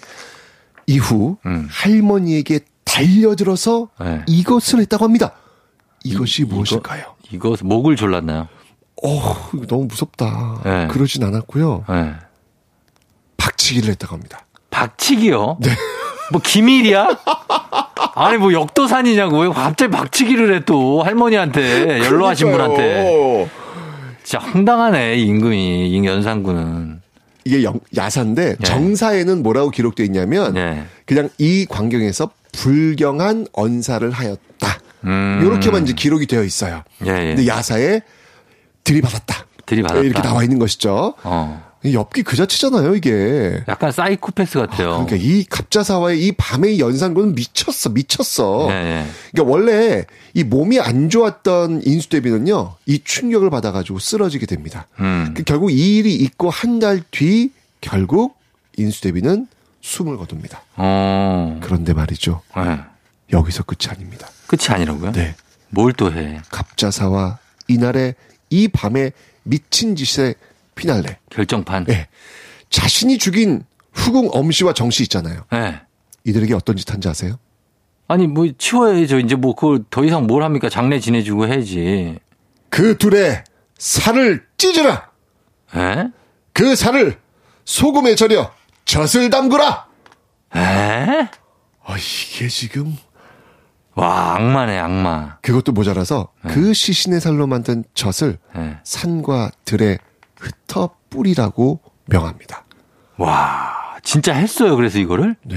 이후 음. 할머니에게 달려들어서 예. 이것을 했다고 합니다. 이것이 이- 무엇일까요? 이거 목을 졸랐나요? 어, 너무 무섭다. 예. 그러진 않았고요. 예. 박치기를 했다고 합니다. 박치기요? 네. 뭐 기밀이야? 아니 뭐 역도산이냐고 왜 갑자기 박치기를 해 또 할머니한테 연로하신 분한테. 진짜 황당하네 이 임금이 이 연산군은 이게 영- 야사인데 예. 정사에는 뭐라고 기록되어 있냐면 예. 그냥 이 광경에서 불경한 언사를 하였다. 음. 요렇게만 이제 기록이 되어 있어요. 예, 예. 근데 야사에 들이받았다. 들이받았다. 이렇게 나와 있는 것이죠. 어. 이 엽기 그 자체잖아요, 이게. 약간 사이코패스 같아요. 그러니까 이 갑자사와의 이 밤의 연산군은 미쳤어, 미쳤어. 예, 예. 그러니까 원래 이 몸이 안 좋았던 인수대비는요, 이 충격을 받아가지고 쓰러지게 됩니다. 음. 그 결국 이 일이 있고 한 달 뒤 결국 인수대비는 숨을 거둡니다. 어. 그런데 말이죠. 예. 여기서 끝이 아닙니다. 끝이 아니라고요? 네. 뭘 또 해? 갑자사와 이날의 이 밤의 미친 짓의 피날레. 결정판. 예. 자신이 죽인 후궁 엄씨와 정씨 있잖아요. 예. 이들에게 어떤 짓 한지 아세요? 아니 뭐 치워야죠. 이제 뭐 그걸 더 이상 뭘 합니까? 장례 지내주고 해야지. 그 둘의 살을 찢으라! 에? 그 살을 소금에 절여 젖을 담그라! 에? 아, 이게 지금 와 악마네 악마. 그것도 모자라서 그 시신의 살로 만든 젖을 예. 산과 들에 흩어 뿌리라고 명합니다. 와 진짜 했어요. 그래서 이거를? 네.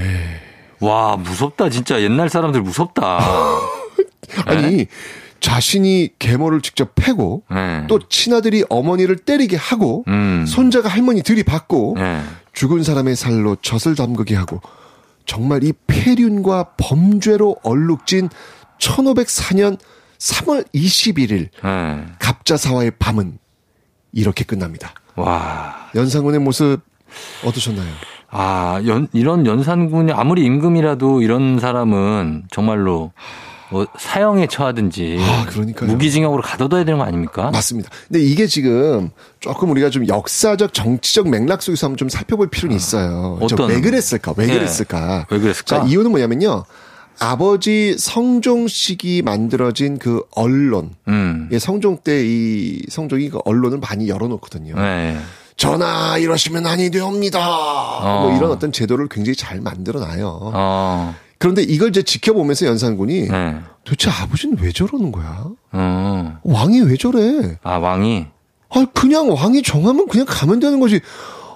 와 무섭다 진짜 옛날 사람들 무섭다. 아니 자신이 계모를 직접 패고 네. 또 친아들이 어머니를 때리게 하고 음. 손자가 할머니 들이받고 네. 죽은 사람의 살로 젖을 담그게 하고 정말 이 폐륜과 범죄로 얼룩진 1504년 3월 21일 네. 갑자사와의 밤은 이렇게 끝납니다. 와. 연상군의 모습 어떠셨나요? 아, 연, 이런 연산군이 아무리 임금이라도 이런 사람은 정말로 뭐 사형에 처하든지 아, 그러니까요. 무기징역으로 가둬둬야 되는 거 아닙니까? 맞습니다. 근데 이게 지금 조금 우리가 좀 역사적 정치적 맥락 속에서 한번 좀 살펴볼 필요는 있어요. 저 어떤- 왜 그랬을까? 왜 네. 그랬을까? 왜 그랬을까? 자, 이유는 뭐냐면요. 아버지 성종식이 만들어진 그 언론. 음. 예, 성종 때 이 성종이 그 언론을 많이 열어놓거든요. 네. 전하 이러시면 아니 되옵니다. 뭐 어. 이런 어떤 제도를 굉장히 잘 만들어놔요. 어. 그런데 이걸 이제 지켜보면서 연산군이 네. 도대체 아버지는 왜 저러는 거야? 어. 왕이 왜 저래? 아, 왕이? 아, 그냥 왕이 정하면 그냥 가면 되는 거지.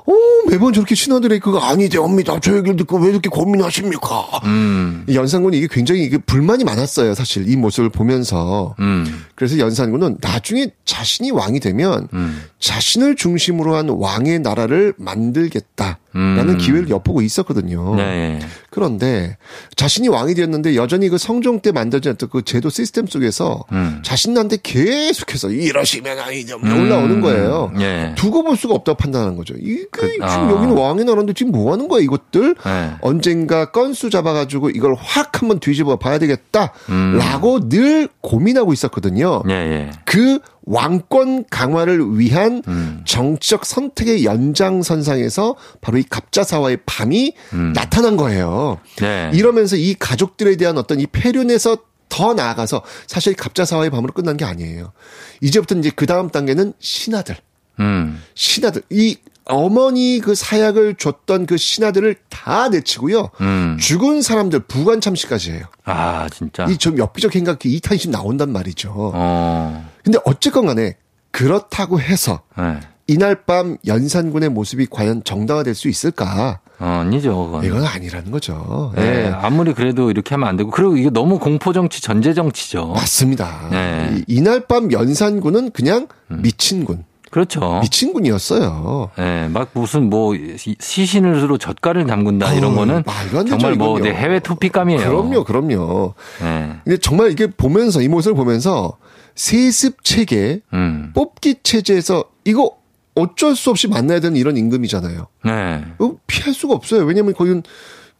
어, 매번 저렇게 신하들의 그거 아니 되옵니다. 저 얘기를 듣고 왜 이렇게 고민하십니까? 음. 이 연산군이 이게 굉장히 이게 불만이 많았어요. 사실 이 모습을 보면서. 음. 그래서 연산군은 나중에 자신이 왕이 되면 음. 자신을 중심으로 한 왕의 나라를 만들겠다 라는 음. 기회를 엿보고 있었거든요. 네. 그런데 자신이 왕이 되었는데 여전히 그 성종 때 만들어진 그 제도 시스템 속에서 음. 자신한테 계속해서 이러시면 아니 좀 음. 올라오는 거예요. 예. 두고 볼 수가 없다고 판단하는 거죠. 이게 그- 지금 아. 여기는 왕의 나라인데 지금 뭐 하는 거야 이것들? 네. 언젠가 건수 잡아가지고 이걸 확 한번 뒤집어 봐야 음. 되겠다라고 늘 고민하고 있었거든요. 예, 예. 그 왕권 강화를 위한 음. 정치적 선택의 연장선상에서 바로 이 갑자사와의 밤이 나타난 거예요. 음. 네. 이러면서 이 가족들에 대한 어떤 이 폐륜에서 더 나아가서 사실 갑자사와의 밤으로 끝난 게 아니에요. 이제부터 이제 그 다음 단계는 신하들. 음. 신하들. 이 어머니 그 사약을 줬던 그 신하들을 다 내치고요. 음. 죽은 사람들 부관 참시까지 해요. 아, 진짜. 이 좀 엽기적 행각이 이탄심 나온단 말이죠. 어. 근데 어쨌건 간에 그렇다고 해서 네. 이날 밤 연산군의 모습이 과연 정당화될 수 있을까? 어, 아니죠. 그건. 이건 아니라는 거죠. 네, 예. 아무리 그래도 이렇게 하면 안 되고 그리고 이게 너무 공포 정치, 전제 정치죠. 맞습니다. 네. 이, 이날 밤 연산군은 그냥 미친 군. 그렇죠. 미친 군이었어요. 네, 막 무슨 뭐 시- 시신으로 젓갈을 담근다 이런 어우, 거는 정말 뭐. 네, 해외 토픽감이에요. 그럼요, 그럼요. 네. 근데 정말 이게 보면서 이 모습을 보면서 세습 체계, 음. 뽑기 체제에서 이거 어쩔 수 없이 만나야 되는 이런 임금이잖아요. 네. 피할 수가 없어요. 왜냐면 거기는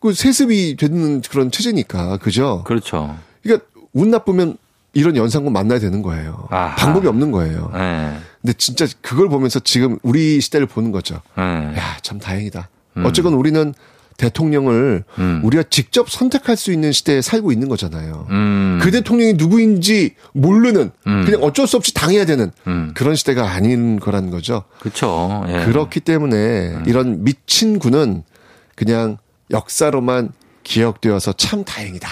그 세습이 되는 그런 체제니까, 그죠? 그렇죠. 그러니까 운 나쁘면 이런 연상군 만나야 되는 거예요. 아하. 방법이 없는 거예요. 네. 근데 진짜 그걸 보면서 지금 우리 시대를 보는 거죠. 네. 야, 참 다행이다. 어쨌건 우리는 대통령을 음. 우리가 직접 선택할 수 있는 시대에 살고 있는 거잖아요. 음. 그 대통령이 누구인지 모르는 음. 그냥 어쩔 수 없이 당해야 되는 음. 그런 시대가 아닌 거라는 거죠. 그렇죠. 예. 그렇기 때문에 이런 미친 군은 그냥 역사로만 기억되어서 참 다행이다.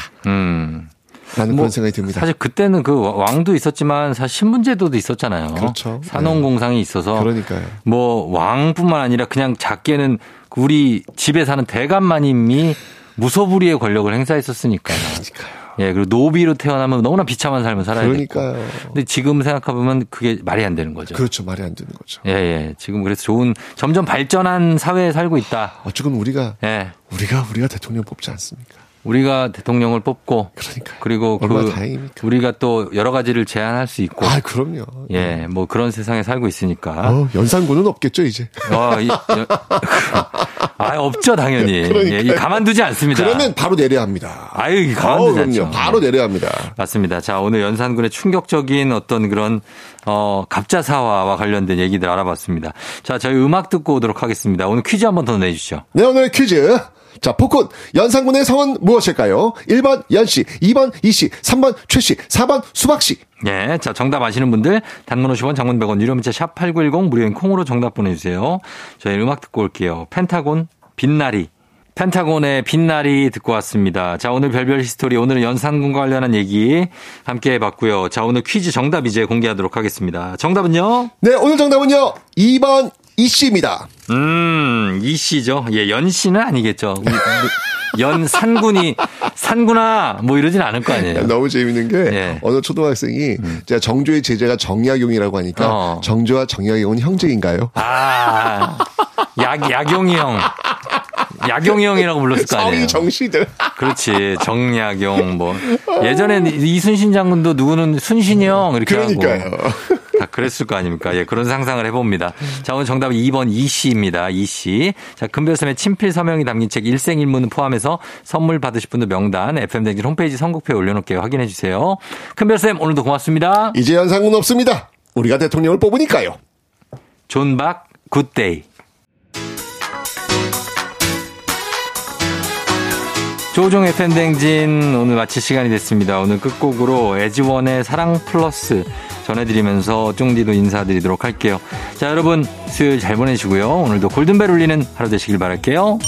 음. 라는 뭐 그런 생각이 듭니다. 사실 그때는 그 왕도 있었지만 사실 신분제도도 있었잖아요. 그렇죠. 산업공상이 있어서 그러니까요. 뭐 왕뿐만 아니라 그냥 작게는 우리 집에 사는 대감마님이 무소불위의 권력을 행사했었으니까. 그러니까요. 예, 그리고 노비로 태어나면 너무나 비참한 삶을 살아야 됐고. 그러니까요. 근데 지금 생각해 보면 그게 말이 안 되는 거죠. 그렇죠. 말이 안 되는 거죠. 예, 예. 지금 그래서 좋은, 점점 발전한 사회에 살고 있다. 어쨌건 우리가 예. 우리가 우리가 대통령 뽑지 않습니까? 우리가 대통령을 뽑고. 그러니까요. 그리고 그 다행입니까? 우리가 또 여러 가지를 제안할 수 있고. 아, 그럼요. 예, 뭐 그런 세상에 살고 있으니까. 어, 연산군은 없겠죠, 이제. 어, 이, 여- 아, 없죠, 당연히. 예, 이 가만두지 않습니다. 그러면 바로 내려야 합니다. 아유, 어, 가만두지 그럼요. 않죠. 바로 내려야 합니다. 맞습니다. 자, 오늘 연산군의 충격적인 어떤 그런, 어, 갑자사화와 관련된 얘기들 알아봤습니다. 자, 저희 음악 듣고 오도록 하겠습니다. 오늘 퀴즈 한번 더 내주시죠. 네, 오늘 퀴즈. 자, 복훈. 연산군의 성은 무엇일까요? 1번 연씨, 2번 이씨, 3번 최씨, 4번 수박씨. 예. 자, 정답 아시는 분들, 단문 50원, 장문 100원, 유료 문자 샵 8910, 무료인 콩으로 정답 보내주세요. 저희 음악 듣고 올게요. 펜타곤, 빛나리. 펜타곤의 빛나리 듣고 왔습니다. 자, 오늘 별별 히스토리, 오늘은 연산군과 관련한 얘기 함께 해봤고요. 자, 오늘 퀴즈 정답 이제 공개하도록 하겠습니다. 정답은요? 네, 오늘 정답은요. 2번 이 씨입니다. 음, 이 씨죠. 예, 연 씨는 아니겠죠. 우리, 연산군이 산구나 뭐 이러진 않을 거 아니에요. 너무 재밌는 게 예. 어느 초등학생이 제가 정조의 제자가 정약용이라고 하니까 어. 정조와 정약용은 형제인가요? 아, 약, 약용이 형. 약용이 형이라고 불렀을 거 아니에요. 성이 정씨들. 그렇지. 정약용, 뭐. 예전에 이순신 장군도 누구는 순신이 형, 이렇게 그러니까요. 하고. 다 그랬을 거 아닙니까? 예, 그런 상상을 해봅니다. 자, 오늘 정답은 2번 이씨입니다. 이씨. 자, 큰별쌤의 친필 서명이 담긴 책 일생일문 포함해서 선물 받으실 분들 명단 FM댕진 홈페이지 선곡표에 올려놓을게요. 확인해주세요. 큰별쌤, 오늘도 고맙습니다. 이제 연산군 없습니다. 우리가 대통령을 뽑으니까요. 존박, Good Day. 조우종의 FM댕진 오늘 마칠 시간이 됐습니다. 오늘 끝곡으로 에지원의 사랑 플러스 전해드리면서 쫑디도 인사드리도록 할게요. 자, 여러분 수요일 잘 보내시고요. 오늘도 골든벨 울리는 하루 되시길 바랄게요.